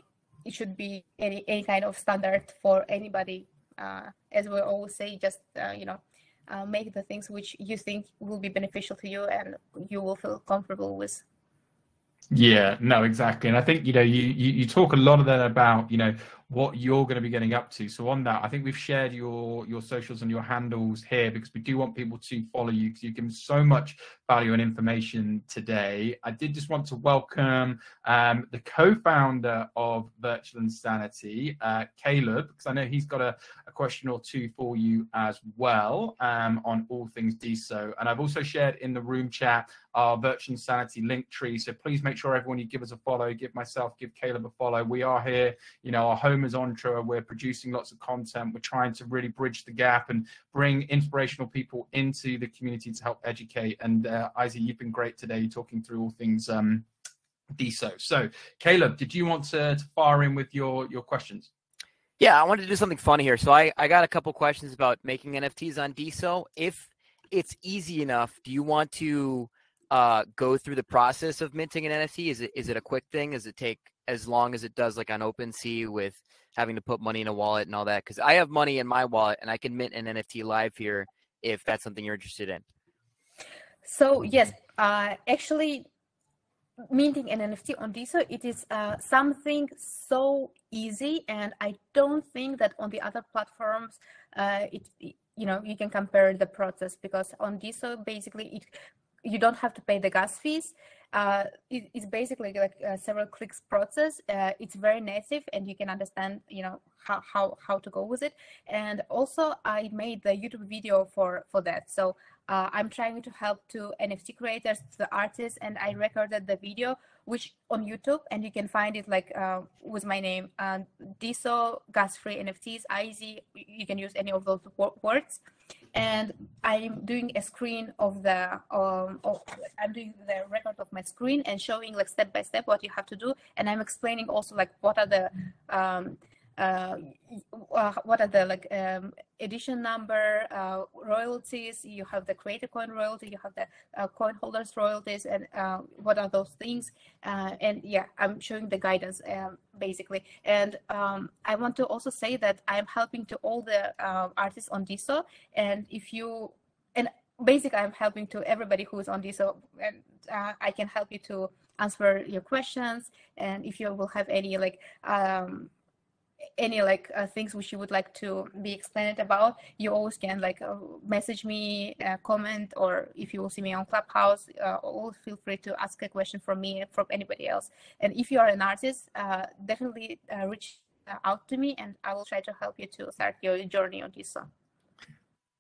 it should be any any kind of standard for anybody. Uh, as we always say, just uh, you know, uh, make the things which you think will be beneficial to you and you will feel comfortable with. Yeah, no, exactly. And I think, you know, you, you, you talk a lot of that about, you know, what you're going to be getting up to. So on that, I think we've shared your your socials and your handles here because we do want people to follow you because you give so much value and information today. I did just want to welcome um, the co-founder of Virtual Insanitii, uh, Caleb, because I know he's got a, a, question or two for you as well um, on all things DeSo. And I've also shared in the room chat our Virtual Insanitii link tree. So please make sure everyone you give us a follow, give myself, give Caleb a follow. We are here, you know, our home home is Entre. We're producing lots of content. We're trying to really bridge the gap and bring inspirational people into the community to help educate. And uh, you've been great today talking through all things um, DeSo. So, Caleb, did you want to, to fire in with your your questions? Yeah, I wanted to do something fun here. So I, I got a couple questions about making NFTs on DeSo. If it's easy enough, do you want to uh, go through the process of minting an NFT? Is it is it a quick thing? Does it take as long as it does like on OpenSea with having to put money in a wallet and all that? Because I have money in my wallet and I can mint an NFT live here if that's something you're interested in. So yes, uh, actually, minting an NFT on DeSo, it is uh, something so easy, and I don't think that on the other platforms, uh, it you know you can compare the process because on DeSo basically it you don't have to pay the gas fees uh, it, it's basically like a several clicks process. Uh, it's very native, and you can understand, you know, how, how how to go with it. And also, I made the YouTube video for for that. So uh, I'm trying to help to NFT creators, to the artists, and I recorded the video, which on YouTube, and you can find it like uh, with my name, uh, DeSo Gas Free NFTs, IZ. You can use any of those words and I'm doing a screen of the um, of, I'm doing the record of my screen and showing like step by step what you have to do, and I'm explaining also like what are the um, uh, uh, what are the like um, edition number uh, royalties? You have the creator coin royalty you have the uh, coin holders royalties and uh, what are those things? Uh, and yeah i'm showing the guidance um, basically. And um, i want to also say that i'm helping to all the artists on DeSo and if you and basically i'm helping to everybody who is on DeSo and i can help you to answer your questions. And if you will have any like um, any like uh, things which you would like to be explained about you always can like uh, message me uh, comment or if you will see me on clubhouse uh, always feel free to ask a question from me from anybody else and if you are an artist uh, definitely uh, reach out to me, and I will try to help you to start your journey on this one.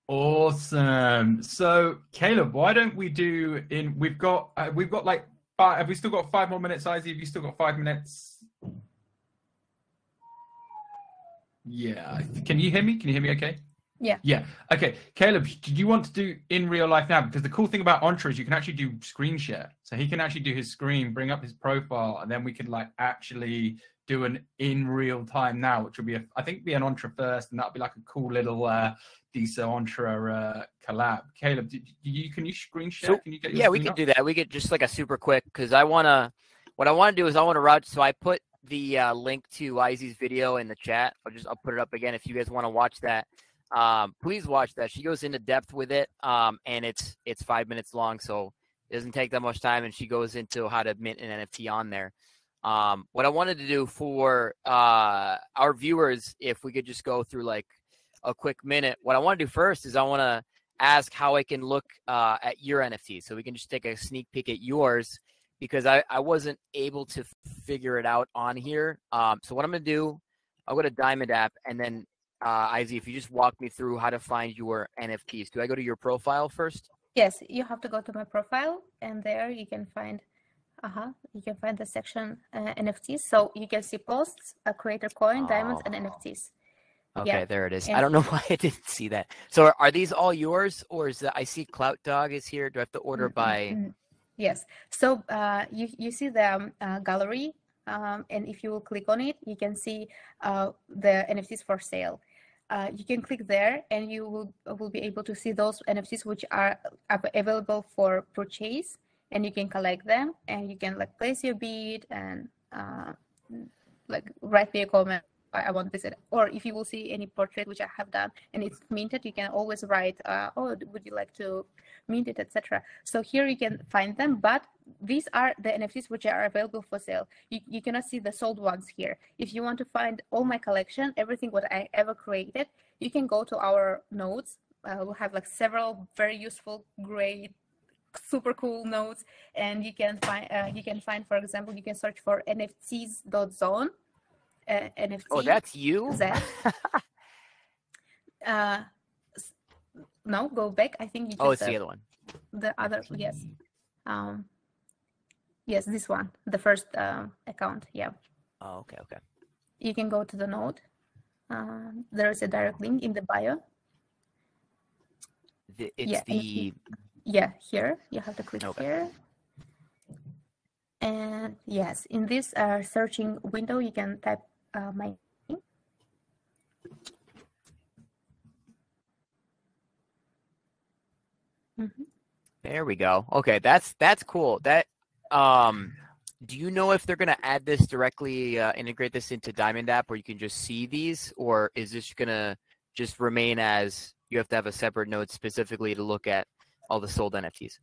Awesome. So, Caleb, why don't we do in? We've got we've got like five. Have we still got five more minutes, IZY? Have you still got five minutes? Yeah. Can you hear me? Can you hear me? Okay. Yeah. Yeah. Okay. Caleb, do you want to do in real life now? Because the cool thing about Entre is you can actually do screen share. So he can actually do his screen, bring up his profile, and then we can like actually do an in real time now, which will be, a, I think, be an Entre first, and that'll be like a cool little uh, DeSo Entre uh, collab. Caleb, do, do you can you screen share? So, can you get your yeah, we can up? do that. We get just like a super quick because I want to. What I want to do is I want to route. So I put the uh, link to IZY's video in the chat. I'll just I'll put it up again if you guys want to watch that. Um, please watch that. She goes into depth with it, um, and it's it's five minutes long, so it doesn't take that much time. And she goes into how to mint an NFT on there. Um, what I wanted to do for uh, our viewers, if we could just go through like a quick minute, what I want to do first is I want to ask how I can look uh, at your NFT. So we can just take a sneak peek at yours because I, I wasn't able to figure it out on here. Um, so what I'm going to do, I'll go to Diamond app and then uh, IZY, if you just walk me through how to find your NFTs. Do I go to your profile first? Yes, you have to go to my profile, and there you can find, uh-huh, you can find the section uh, NFTs. So you can see posts, a creator coin, diamonds, and Oh. NFTs. Okay, Yeah, there it is. I don't know why I didn't see that. So are, are these all yours, or is that I see Clout Dog is here? Do I have to order Mm, mm, by? Yes. So uh, you you see the um, uh, gallery, um, and if you will click on it, you can see uh, the NFTs for sale. Uh, you can click there, and you will will be able to see those NFTs which are available for purchase, and you can collect them, and you can like place your bid and uh, like write me a comment. I want this, or if you will see any portrait which I have done and it's minted, you can always write, uh, "Oh, would you like to mint it, etc." So here you can find them, but these are the NFTs which are available for sale. You, you cannot see the sold ones here. If you want to find all my collection, everything what I ever created, you can go to our notes. Uh, we have like several very useful, great, super cool notes, and you can find uh, you can find, for example, you can search for NFTz.zone. Uh, NFT. Oh, that's you. Z. uh, no, go back. I think you oh, it's uh, the other one. the other yes um yes this one the first uh, account yeah Oh, okay, okay. you can go to the node um, there is a direct link in the bio The, it's Yeah, the yeah here you have to click Okay. here and yes in this uh, searching window you can type uh, my name Mhm. There we go. Okay, that's that's cool. That um do you know if they're going to add this directly uh, integrate this into Diamond app where you can just see these or is this going to just remain as you have to have a separate node specifically to look at all the sold NFTs?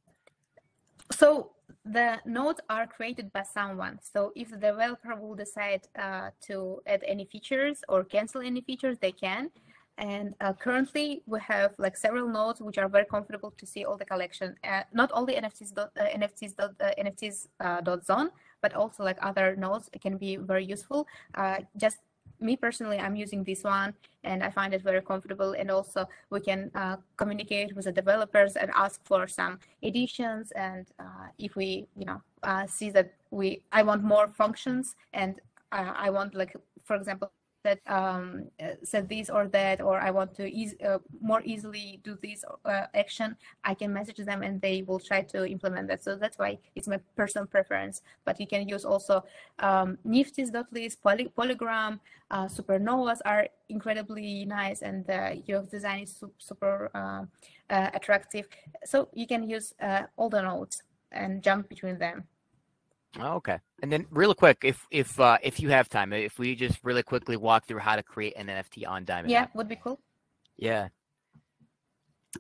So the nodes are created by someone. So if the developer will decide uh, to add any features or cancel any features, they can. And uh, currently, we have like several nodes which are very comfortable to see all the collection. Uh, not only NFTs dot, uh, NFTs dot, uh, NFTs uh, dot zone, but also like other nodes can be very useful. Just me personally, I'm using this one and I find it very comfortable. And also, we can uh, communicate with the developers and ask for some additions. And uh, if we, you know, uh, see that we, I want more functions and uh, I want like, for example, that um, uh, said this or that, or I want to eas- uh, more easily do this uh, action, I can message them and they will try to implement that. So that's why it's my personal preference. But you can use also um, Nifty's.list, poly- Polygram, uh, Supernovas are incredibly nice, and the UX design is su- super uh, uh, attractive. So you can use uh, all the nodes and jump between them. Oh, okay. And then real quick, if if uh, if you have time, if we just really quickly walk through how to create an NFT on Diamond Yeah, app. would be cool. Yeah.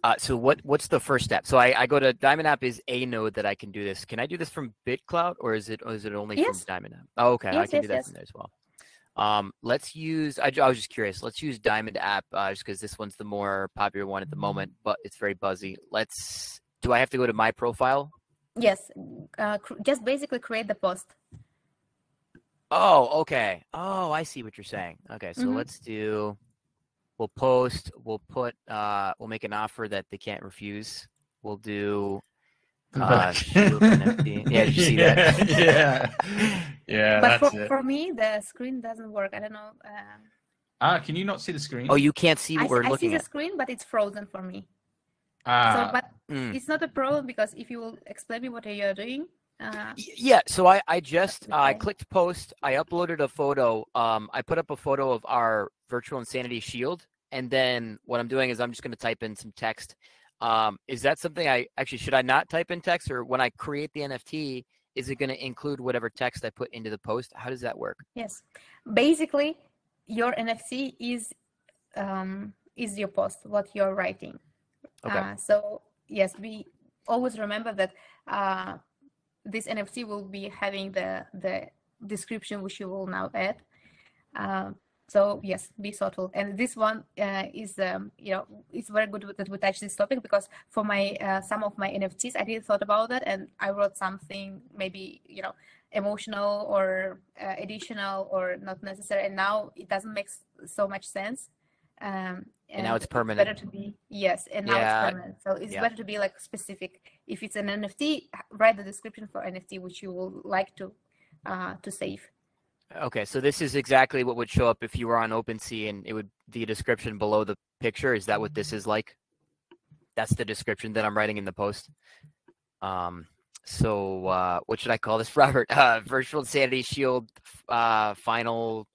Uh, so what what's the first step? So I, I go to Diamond App is a node that I can do this. Can I do this from BitClout or is it or is it only Yes. from Diamond App? Oh, okay, I can yes, do that yes. from there as well. Um, let's use. I, I was just curious. Let's use Diamond App uh, just because this one's the more popular one at the moment, but it's very buzzy. Let's. Do I have to go to my profile? Yes, uh, cr- just basically create the post. Oh, okay. Oh, I see what you're saying. Okay, so Mhm. let's do. We'll post. We'll put. Uh, we'll make an offer that they can't refuse. We'll do. Uh. Yeah, did you see that? yeah, yeah, but that's for, it. for me, the screen doesn't work. I don't know. Uh, Ah, can you not see the screen? Oh, you can't see I, we're looking. I see the at. screen, but it's frozen for me. Ah, so, but Mm. it's not a problem because if you will explain me what you're doing, uh, Yeah, so I, I just uh, I clicked post. I uploaded a photo. Um, I put up a photo of our virtual insanity shield, and then what I'm doing is I'm just going to type in some text. Um, is that something I actually should I not type in text, or when I create the NFT, is it going to include whatever text I put into the post? How does that work? yes, basically, your NFT is um, is your post, what you're writing. Okay. Uh, so yes, we always remember that uh, this NFT will be having the the description which you will now add. Um, so yes, be thoughtful. And this one uh, is um, you know it's very good that we touch this topic because for my uh, some of my NFTs I didn't thought about that and I wrote something maybe you know emotional or uh, additional or not necessary and now it doesn't make so much sense. Um, And now it's better permanent. to be yes, and now Yeah, it's permanent. So it's yeah. better to be like specific. If it's an NFT, write the description for NFT which you will like to uh, to save. Okay, so this is exactly what would show up if you were on OpenSea, and it would be the description below the picture. Is that what this is like? That's the description that I'm writing in the post. Um, so uh, what should I call this, Robert? Uh, Virtual Insanitii Shield uh, Final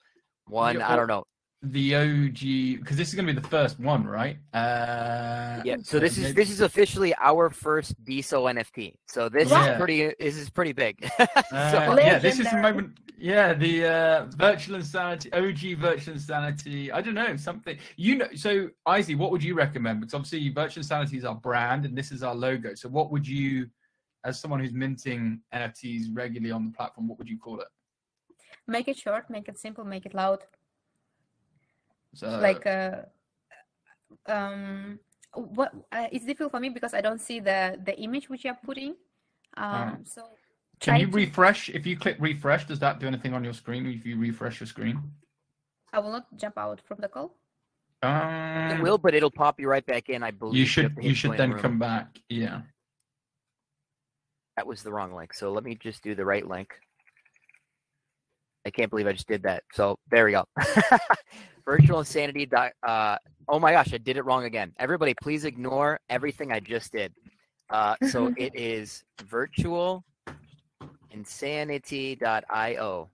One. Yeah, I don't know. The OG because this is going to be the first one, right? Uh, Yeah. So this is this is officially our first DeSo NFT. So this Yeah. is pretty. This is pretty big. Uh, yeah, this is the moment. Yeah, the uh, virtual insanity, OG virtual insanity. I don't know something. You know, so IZY, what would you recommend? Because obviously, virtual insanity is our brand, and this is our logo. So, what would you, as someone who's minting NFTs regularly on the platform, what would you call it? Make it short, make it simple, make it loud. So, like uh, um what uh, it's difficult for me because I don't see the the image which you're putting. Um, so can try you to- refresh? If you click refresh, does that do anything on your screen? If you refresh your screen, I will not jump out from the call. um, it will, but it'll pop you right back in. I believe You should to you should then room. come back. Yeah. That was the wrong link. So let me just do the right link. I can't believe I just did that. So there we go. Virtual insanity. dot- Uh, oh my gosh, I did it wrong again. Everybody, please ignore everything I just did. Uh, so it is virtual insanity.io.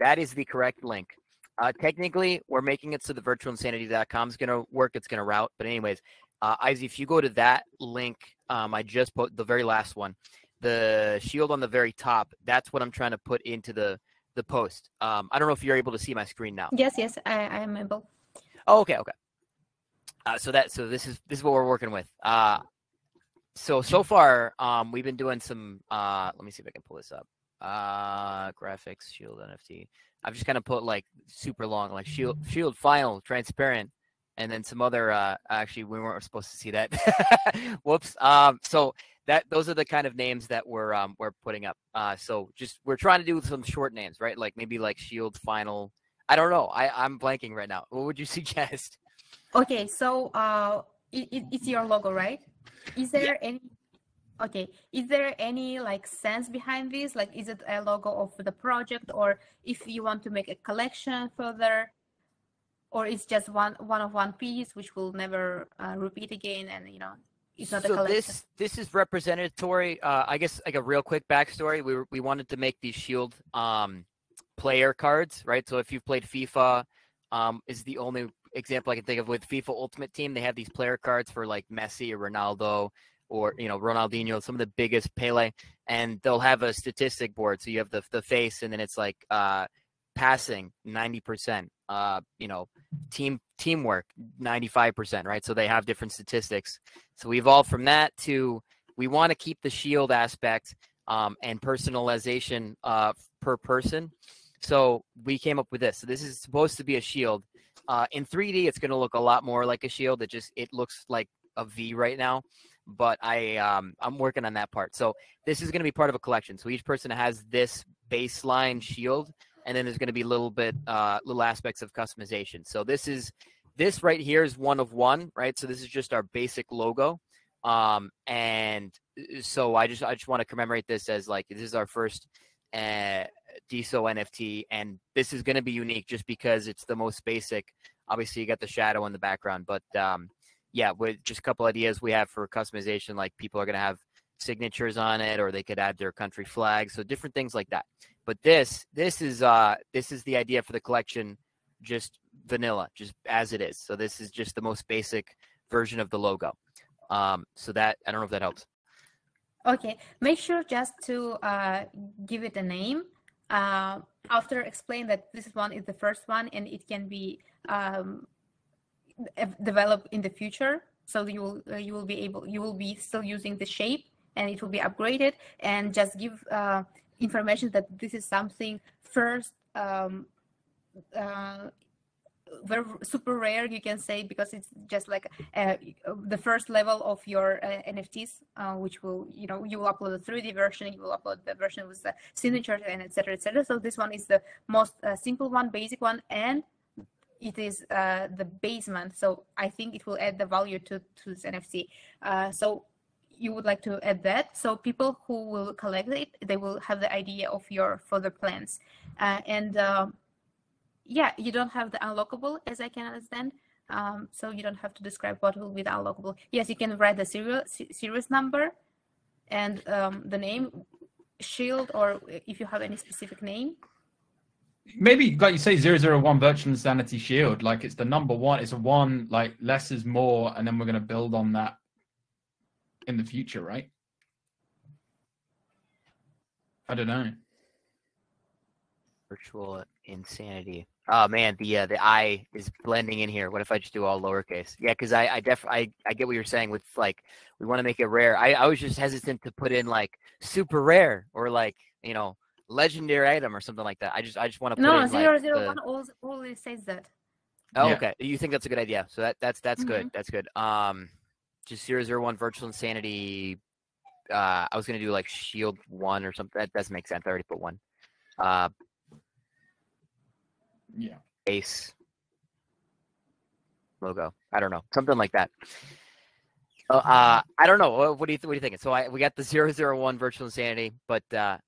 That is the correct link. Uh, technically, we're making it so the virtualinsanity.com is going to work. It's going to route. But anyways, uh, IZY, if you go to that link, um, I just put the very last one, the shield on the very top. That's what I'm trying to put into the the post. Um, I don't know if you're able to see my screen now. Yes, yes, I, I am able. Oh, okay, okay. Uh, so that so this is this is what we're working with. Uh, so so far, um, we've been doing some. Uh, let me see if I can pull this up. Uh, graphics, Shield NFT. I've just kind of put like super long, like Shield Shield Final, transparent, and then some other. Uh, actually, we weren't supposed to see that. Whoops. Um, so that those are the kind of names that we're um we're putting up. Uh, so just we're trying to do some short names, right? Like maybe like Shield Final. I don't know. I I'm blanking right now. What would you suggest? Okay, so uh, it, it, it's your logo, right? Is Yeah. there any? Okay, is there any like sense behind this? Like, is it a logo of the project, or if you want to make a collection further, or it's just one one of one piece which will never uh, repeat again, and you know, it's not a so this this is representatory. Uh, I guess like a real quick backstory. We were, we wanted to make these Shield um, player cards, right? So if you've played FIFA, um, is the only example I can think of with FIFA Ultimate Team. They have these player cards for like Messi or Ronaldo or you know Ronaldinho, some of the biggest Pele, and they'll have a statistic board. So you have the the face, and then it's like uh, passing ninety percent. Uh, you know, team teamwork ninety five percent, right? So they have different statistics. So we evolved from that to we want to keep the shield aspect um, and personalization uh, per person. So we came up with this. So this is supposed to be a shield. Uh, in 3D, it's going to look a lot more like a shield. It just it looks like a V right now, but I um, I'm working on that part. So this is going to be part of a collection. So each person has this baseline shield, and then there's going to be little bit uh, little aspects of customization. So this is this right here is one of one, right? So this is just our basic logo. Um, and uh, so I just I just want to commemorate this as like this is our first uh, DeSo NFT, and this is going to be unique just because it's the most basic. Obviously, you got the shadow in the background, but um, yeah, with just a couple ideas we have for customization, like people are going to have signatures on it, or they could add their country flag, so different things like that. But this this is uh this is the idea for the collection, just vanilla, just as it is. So this is just the most basic version of the logo. Um, so that I don't know if that helps. Okay, make sure just to uh, give it a name. Uh, after explain that this one is the first one and it can be um, developed in the future. So you will uh, you will be able you will be still using the shape and it will be upgraded and just give uh, information that this is something first um, uh, very super rare you can say because it's just like uh, the first level of your uh, nfts uh, which will you know you will upload a 3d version you will upload the version with the signature and etc etc so this one is the most uh, simple one basic one and it is uh, the basement. So i think it will add the value to to this nft uh, so you would like to add that so people who will collect it they will have the idea of your further plans and yeah, you don't have the unlockable as I can understand. Um, so you don't have to describe what will be the unlockable. Yes, you can write the serial series number and um, the name, shield, or if you have any specific name. Maybe like you say, 001 virtual insanity shield. Like it's the number one. It's a one. Like less is more, and then we're going to build on that in the future, right? I don't know. Virtual insanity. Oh man, the uh, the I is blending in here. What if I just do all lowercase? Yeah, because I I def I, I get what you're saying with like we want to make it rare. I, I was just hesitant to put in like super rare or like you know legendary item or something like that. I just I just want to put no in, zero like, zero the- one always always says that. Oh, Yeah. okay. You think that's a good idea? So that that's that's good. Mhm. That's good. Um, just zero zero one virtual insanity. Uh, I was gonna do like shield one or something. That doesn't make sense. I already put one. Uh, Yeah. base logo. I don't know, something like that. Uh, uh, I don't know. What, what do you th- what do you think? So I we got the zero zero one virtual insanity, but uh,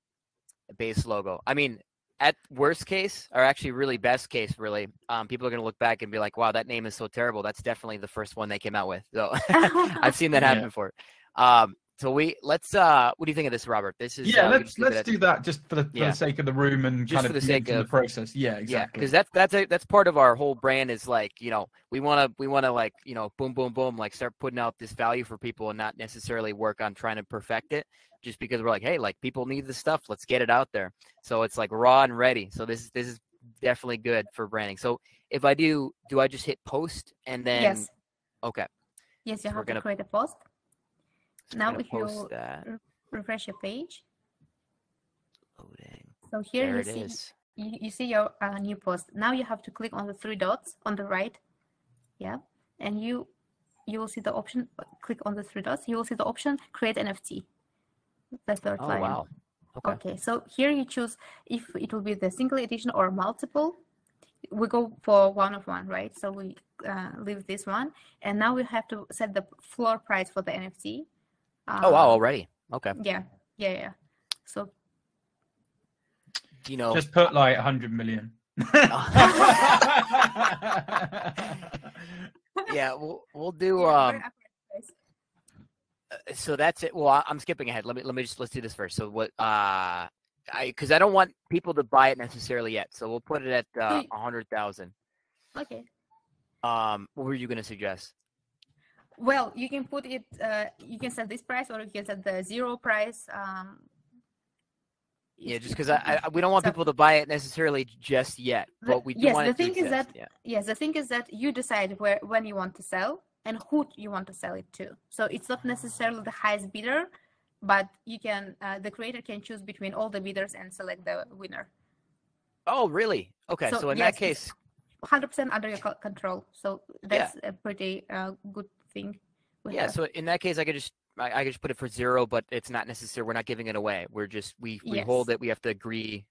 base logo. I mean, at worst case, or actually really best case, really, um, people are gonna look back and be like, "Wow, that name is so terrible." That's definitely the first one they came out with. So I've seen that happen Yeah. before. Um, so we let's. Uh, what do you think of this, Robert? This is Yeah, uh, let's just leave it let's do that just for the, for Yeah. the sake of the room and Just kind for of the sake of- the process. Yeah, Yeah, exactly. because that's that's a, that's part of our whole brand is like you know we want to we want to like you know boom boom boom like start putting out this value for people and not necessarily work on trying to perfect it just because we're like hey like people need this stuff let's get it out there so it's like raw and ready so this is this is definitely good for branding so if I do do I just hit post and then yes, okay yes, you we're have gonna- to create a post. So Now if you that refresh your page, loading so here there you see is you, see your uh, new post. Now you have to click on the three dots on the right. Yeah. And you you will see the option click on the three dots. You will see the option create NFT. The third oh line. wow okay Okay. So here you choose if it will be the single edition or multiple. We go for one of one, right? So we uh, leave this one, and now we have to set the floor price for the NFT. Oh wow Uh, already okay Yeah, yeah, yeah. So you know Just put like a 100 million. yeah we'll we'll do yeah, um very accurate price. Uh, so that's it. Well, I- I'm skipping ahead. Let me let me just let's do this first. So what? Uh, I because I don't want people to buy it necessarily yet. So we'll put it at uh, Wait. a hundred thousand. Okay. Um, what were you gonna suggest? Well, you can put it. Uh, you can set this price, or you can set the zero price. Um, Yeah, just because I, I we don't want so- people to buy it necessarily just yet, but we do yes, want the thing is that- yeah. Yes, the thing is that you decide where when you want to sell and who you want to sell it to. So it's not necessarily the highest bidder, but you can. Uh, the creator can choose between all the bidders and select the winner. Oh, really? Okay. So, So, in yes, that case, Hundred percent under your control. So that's a pretty uh, good thing. yeah. have. So in that case, I could just I, I could just put it for zero, but it's not necessary. We're not giving it away. We're just we we hold Yes. it. We have to agree,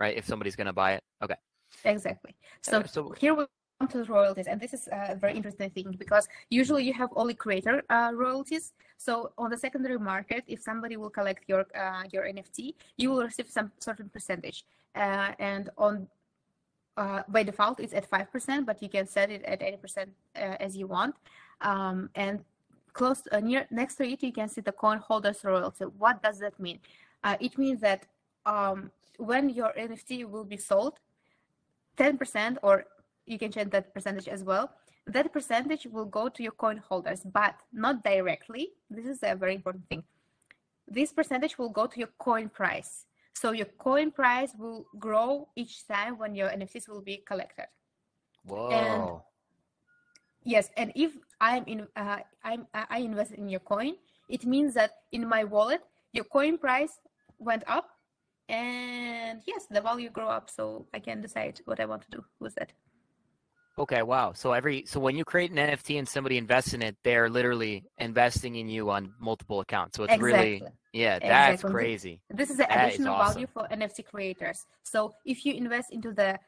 right? If somebody's going to buy it. Okay. Exactly. So, Uh, so here we come to the royalties, and this is a very interesting thing because usually you have only creator uh, royalties. So on the secondary market, if somebody will collect your uh, your NFT, you will receive some certain percentage, uh, and on uh, by default it's at five percent, but you can set it at eighty percent uh, as you want. Um, and close uh, near next to it, you can see the coin holders royalty. What does that mean? Uh, it means that um, when your NFT will be sold, 10% or you can change that percentage as well that percentage will go to your coin holders but not directly this is a very important thing this percentage will go to your coin price so your coin price will grow each time when your nfts will be collected Whoa. yes and if i'm in uh, i'm i invest in your coin it means that in my wallet your coin price went up and yes the value grow up so i can decide what i want to do with that Okay, wow. So every so when you create an NFT and somebody invests in it, they're literally investing in you on multiple accounts. So it's really exactly yeah, that's Exactly. crazy. this is an That is additional awesome. value for nft creators so if you invest into the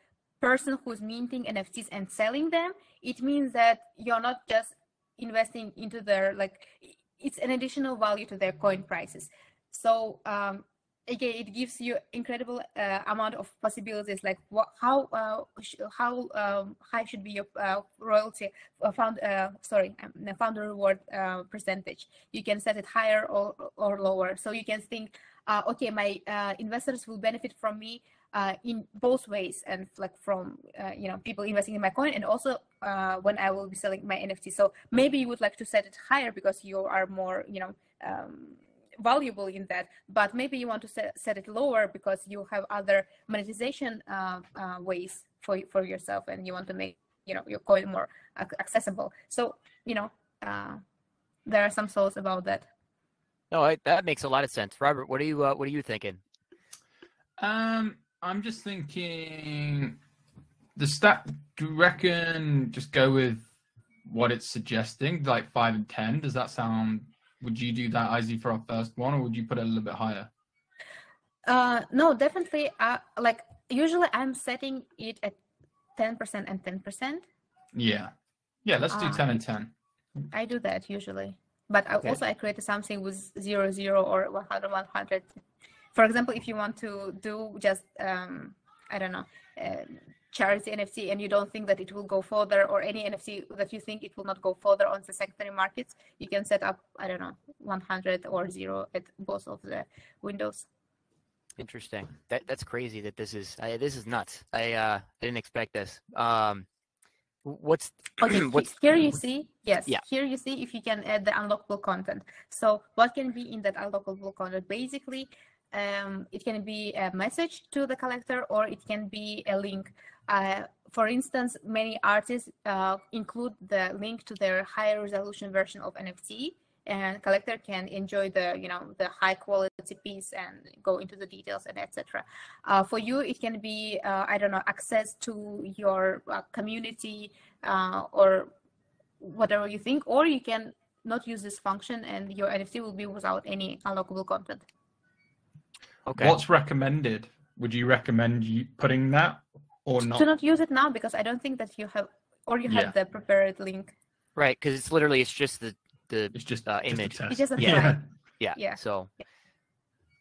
person who's minting nfts and selling them it means that you're not just investing into their like it's an additional value to their coin prices. So um again it gives you incredible uh, amount of possibilities like what how uh, how um, high should be your uh, royalty uh, found uh, sorry um, founder reward uh, percentage. You can set it higher or or lower. So you can think okay my investors will benefit from me uh, in both ways and like from uh, you know people investing in my coin and also uh, when i will be selling my nft so maybe you would like to set it higher because you are more you know um, valuable in that but maybe you want to set, set it lower because you have other monetization uh, uh, ways for for yourself and you want to make you know your coin more accessible so you know uh, there are some thoughts about that No, I, that makes a lot of sense. Robert, what are you uh, what are you thinking? Um, I'm just thinking the stat. Do you reckon just go with what it's suggesting, like five and ten? Does that sound? Would you do that, Izzy, for our first one, or would you put it a little bit higher? Uh, no, definitely. Uh, like usually, I'm setting it at ten percent and ten percent. Yeah, yeah. Let's do Ah. ten and ten. I do that usually, but I, Okay. also I create something with zero zero or 100 100. For example, if you want to do just um, I don't know um charity NFT and you don't think that it will go further or any NFT that you think it will not go further on the secondary markets, you can set up I don't know 100 or zero at both of the windows. Interesting. That that's crazy. That this is I, this is nuts. I uh I didn't expect this. Um, what's Okay, what's here you see, yes, Yeah. here you see if you can add the unlockable content. So what can be in that unlockable content? Basically, um, it can be a message to the collector or it can be a link. Uh, for instance, many artists uh, include the link to their higher resolution version of NFT and collector can enjoy the you know the high quality piece and go into the details and etc uh, for you it can be uh, i don't know access to your uh, community uh, or whatever you think or you can not use this function and your nft will be without any unlockable content okay? What's recommended? Would you recommend you putting that or not? do not use it now because i don't think that you have or you Yeah. have the prepared link Right, because it's literally it's just the the It's just, uh, just a image. test. It's just a Yeah. file. yeah. Yeah. So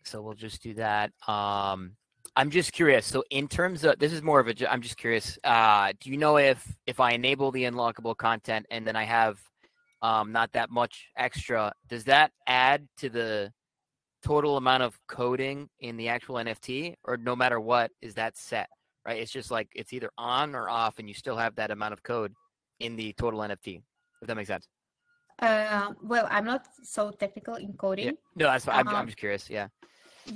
so we'll just do that. Um, I'm just curious. So in terms of this is more of a ju- I'm just curious. Uh, do you know if if I enable the unlockable content and then I have um not that much extra, does that add to the total amount of coding in the actual NFT, or no matter what, is that set? Right? It's just like it's either on or off, and you still have that amount of code in the total NFT. If that makes sense. uh, well i'm not so technical in coding Yeah. No, that's fine. I'm, I'm Um, just curious. Yeah.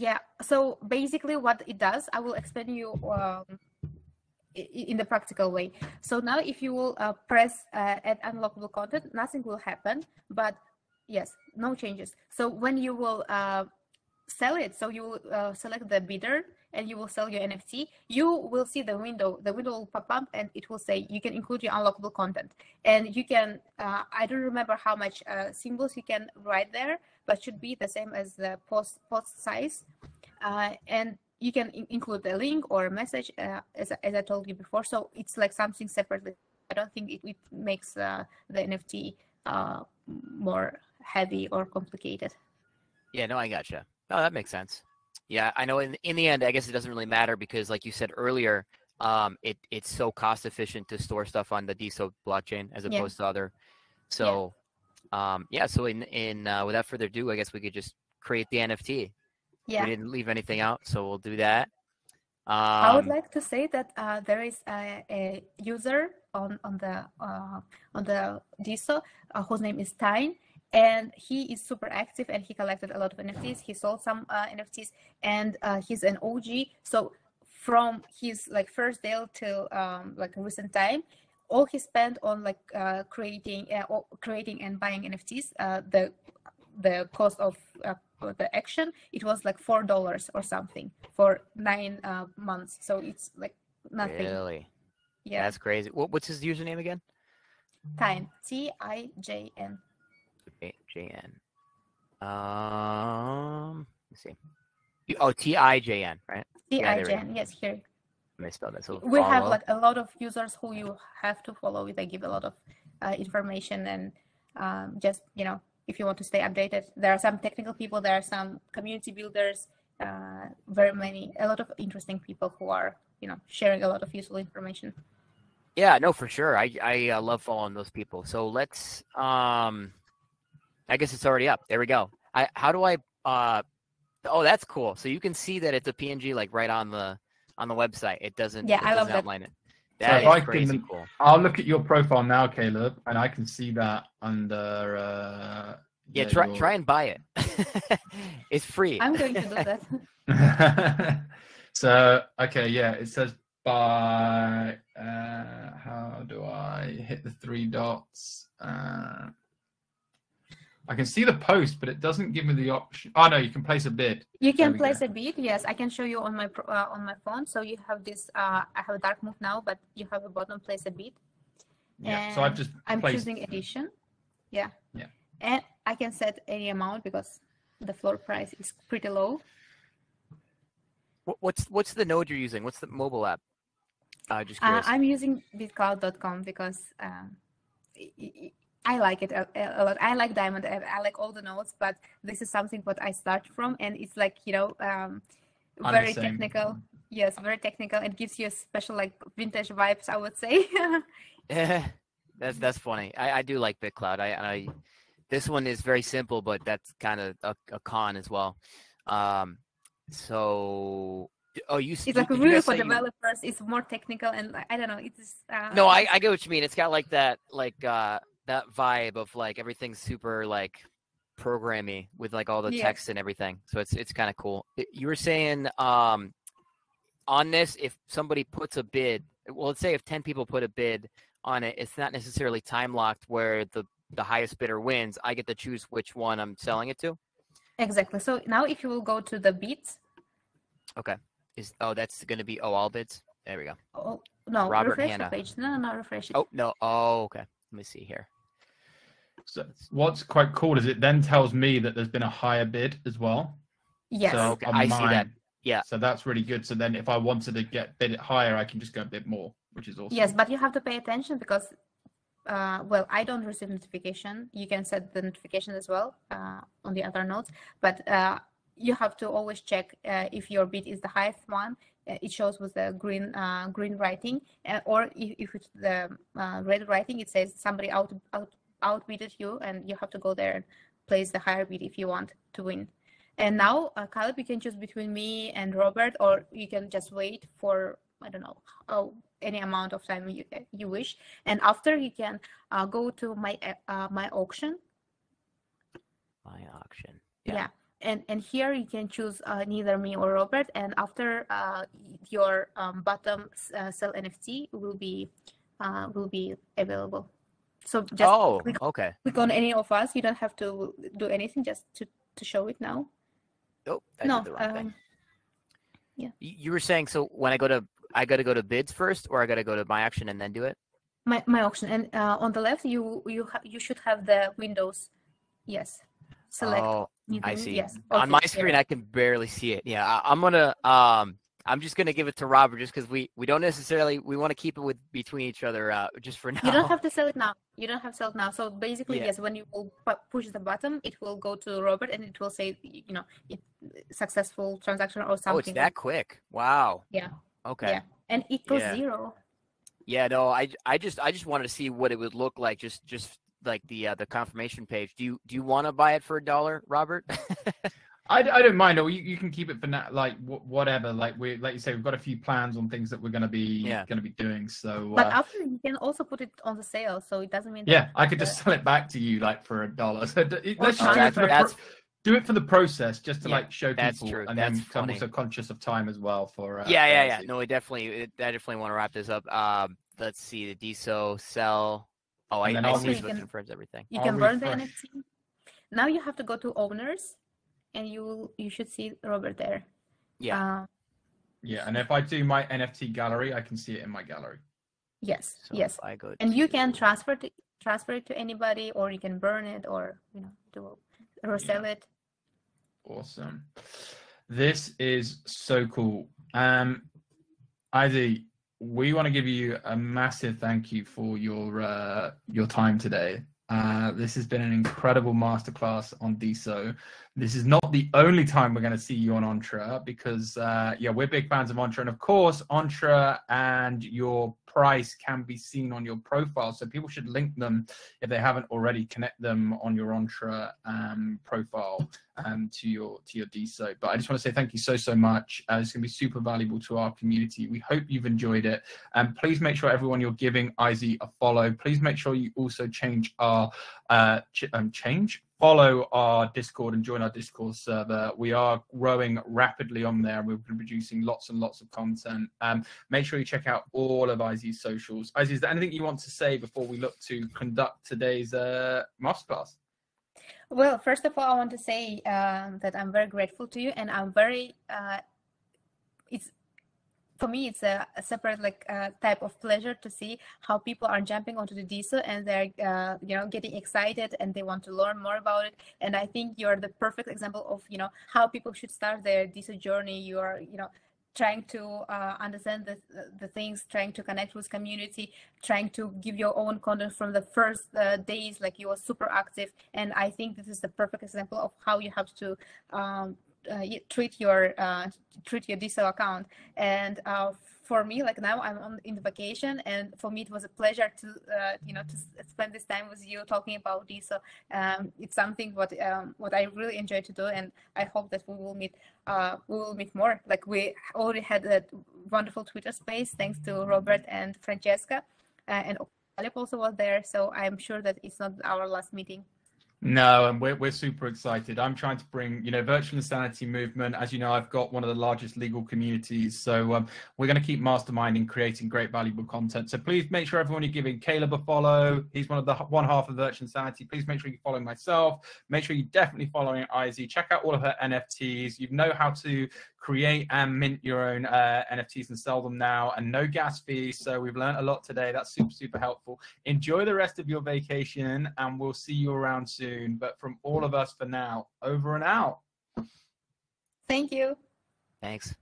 Yeah. So basically, what it does, I will explain you um, in the practical way. So now, if you will uh, press uh, add unlockable content, nothing will happen. But yes, no changes. So when you will uh, sell it, so you will uh, select the bidder and you will sell your NFT. You will see the window. The window will pop up and it will say you can include your unlockable content. And you can. Uh, I don't remember how much uh, symbols you can write there but should be the same as the post post size. Uh, and you can in- include a link or a message, uh, as, as I told you before. So it's like something separately. I don't think it, it makes uh, the NFT more heavy or complicated. Yeah, no, I gotcha. Oh, that makes sense. Yeah, I know. In in the end, I guess it doesn't really matter because, like you said earlier, um, it it's so cost efficient to store stuff on the DeSo blockchain as Yeah. opposed to other. So, um, yeah. So in in uh, without further ado, I guess we could just create the NFT. Yeah. We didn't leave anything out, so we'll do that. Um, I would like to say that uh, there is a, a user on on the uh, on the DeSo uh, whose name is Tijn, and he is super active and he collected a lot of NFTs. He sold some uh, NFTs, and uh, he's an OG. So from his like first deal till um, like recent Tijn, all he spent on like uh, creating uh, creating and buying NFTs, uh, the the cost of uh, the action it was like four dollars or something for nine uh, months so it's like nothing really. yeah That's crazy. What, what's his username again? time t-i-j-n J- JN. Um, let's see. Oh, T I J N, right? There we go. t-i-j-n yes here spell that. So we have like a lot of users who you have to follow they give a lot of uh, information and um, just you know if you want to stay updated there are some technical people there are some community builders uh, very many a lot of interesting people who are you know sharing a lot of useful information Yeah, no, for sure. I I uh, love following those people. So let's. Um, I guess it's already up. There we go. I how do I? Uh, oh, that's cool. So you can see that it's a PNG like right on the on the website. It doesn't. Yeah, it I love doesn't that. outline it. So That if is I crazy can- cool. I'll look at your profile now, Caleb, and I can see that under. Uh, Yeah, try your- try and buy it. it's free. i'm going to do that so okay, yeah, it says by. Uh, how do I hit the three dots? Uh, I can see the post, but it doesn't give me the option. Oh no, you can place a bid. You can place go. a bid. Yes, I can show you on my uh, on my phone. So you have this. Uh, I have a dark move now, but you have a button place a bid. Yeah. So I've just I'm placed. choosing edition. Yeah. Yeah. And I can set any amount because the floor price is pretty low. What's what's the node you're using? What's the mobile app? Uh, just Uh, curious. I'm using bitclout.com because um, i- i- like it a, a lot. I like Diamond. I, like all the nodes, but this is something what I start from, and it's like you know, um, very technical. Yes, very technical. It gives you a special like vintage vibes, I would say. Yeah, that's that's funny. I, I do like BitClout. I, I this one is very simple, but that's kind of a, a con as well. Um, so oh, you it's you- like really for say you- developers. It's more technical, and I don't know. It's uh, No, I, I get what you mean. It's got like that like uh that vibe of like everything's super like programmy with like all the Yeah. text and everything. So it's it's kind of cool. You were saying um on this if somebody puts a bid, well let's say if 10 people put a bid on it, it's not necessarily time locked where the the highest bidder wins. I get to choose which one I'm selling it to. exactly. So now, if you will go to the bids, Okay. Is oh that's going to be oh all bids. There we go. oh no, Robert refresh Hanna. the page. No, no, no, refresh it. Oh no. Oh okay. Let me see here. So what's quite cool is it then tells me that there's been a higher bid as well. yes. So I see that. Yeah. So that's really good. So then if I wanted to get bid higher, I can just go a bit more, which is awesome. Yes, but you have to pay attention because, uh, well, I don't receive notification. You can set the notification as well uh, on the other nodes, but uh, you have to always check uh, if your bid is the highest one. Uh, it shows with the green uh, green writing, or if, if it's the uh, red writing, it says somebody out out outbidded you, and you have to go there and place the higher bid if you want to win. And now, uh, Caleb, you can choose between me and Robert, or you can just wait for I don't know how any amount of time you you wish. And after you can uh, go to my uh, my auction. My auction. Yeah. And and here you can choose uh, neither me or Robert. And after uh, your um, bottom uh, sell NFT will be uh, will be available. So just oh, click, okay. click on any of us. You don't have to do anything. Just to to show it now. Oh, I no. did the wrong thing. Um, Y- You were saying so when I go to I got to go to bids first, or I got to go to my auction and then do it. my my auction and uh, on the left you you ha- you should have the windows yes select Oh, I see. Yes. On my yeah. screen, I can barely see it. Yeah, I, I'm gonna um, I'm just gonna give it to Robert just because we we don't necessarily we want to keep it with between each other uh, just for now. You don't have to sell it now. You don't have to sell it now. So basically, Yeah. yes, when you will pu- push the button, it will go to Robert and it will say, you know, it, successful transaction or something. oh, it's that quick. Wow. Yeah. Okay. Yeah. And it goes Yeah. zero. Yeah, no, I, I just I just wanted to see what it would look like, just just like the uh, the confirmation page. Do you do you want to buy it for a dollar, Robert? I, I don't mind, or you, you can keep it for now, like wh- whatever. Like we, like you say, we've got a few plans on things that we're going to be Yeah. going to be doing. So But uh, after you can also put it on the sale, so it doesn't mean yeah, I could just sell it back to you like for a dollar. So d- it- let's just Oh, do it for the that's pro- do it for the process, just to Yeah, like show that's people, true. and That's then 'cause I'm also conscious of time as well. For uh, yeah, yeah, yeah. No, we definitely I definitely want to wrap this up. Um, let's see the DeSo sell. Oh, I, And then I I'll see re- it's what can- confirms everything. you I'll can burn the. NFT. Now you have to go to owners, and you will you should see Robert there. Yeah. Uh, Yeah, and if I do my NFT gallery, I can see it in my gallery. yes. So yes. I go and you can transfer to transfer it to anybody or you can burn it or you know do resell it Awesome. This is so cool. Um, Izzy, we want to give you a massive thank you for your uh, your time today. Uh, this has been an incredible masterclass on DeSo. This is not the only time we're going to see you on Entre because, uh, yeah, we're big fans of Entre. And of course, Entra and your price can be seen on your profile. So people should link them if they haven't already, connect them on your Entre um, profile um, to your to your DeSo. But I just want to say thank you so so much. Uh, it's going to be super valuable to our community. We hope you've enjoyed it. And please make sure everyone you're giving Izzy a follow. Please make sure you also change our uh, ch- um, change follow our Discord and join our Discord server. We are growing rapidly on there. We've been producing lots and lots of content. Um, make sure you check out all of Izzy's socials. Izzy, is there anything you want to say before we look to conduct today's uh, masterclass? well first of all i want to say um, that i'm very grateful to you and i'm very uh, it's for me it's a, a separate like uh, type of pleasure to see how people are jumping onto the DeSo and they're uh, you know getting excited and they want to learn more about it and i think you're the perfect example of you know how people should start their DeSo journey you are you know trying to uh, understand the, the things trying to connect with community trying to give your own content from the first uh, days like you were super active. And i think this is the perfect example of how you have to um, uh, treat your uh, treat your DeSo account. And uh, for me like now i'm on in the vacation and for me it was a pleasure to uh, you know to spend this time with you talking about DeSo um, it's something what um, what i really enjoy to do and i hope that we will meet uh, we will meet more. Like we already had a wonderful Twitter space thanks to Robert and Francesca, uh, and Caleb also was there. So I'm sure that it's not our last meeting. No, and we're, we're super excited. I'm trying to bring, you know, Virtual Insanitii movement. As you know, I've got one of the largest legal communities. So um, we're going to keep masterminding, creating great, valuable content. So please make sure everyone you're giving Caleb a follow. He's one of the one half of Virtual Insanitii. Please make sure you follow myself. Make sure you're definitely following Izzy. Check out all of her NFTs. You know how to create and mint your own uh, NFTs and sell them now, and no gas fees. So we've learned a lot today. That's super, super helpful. Enjoy the rest of your vacation, and we'll see you around soon. But from all of us for now, over and out. Thank you. Thanks.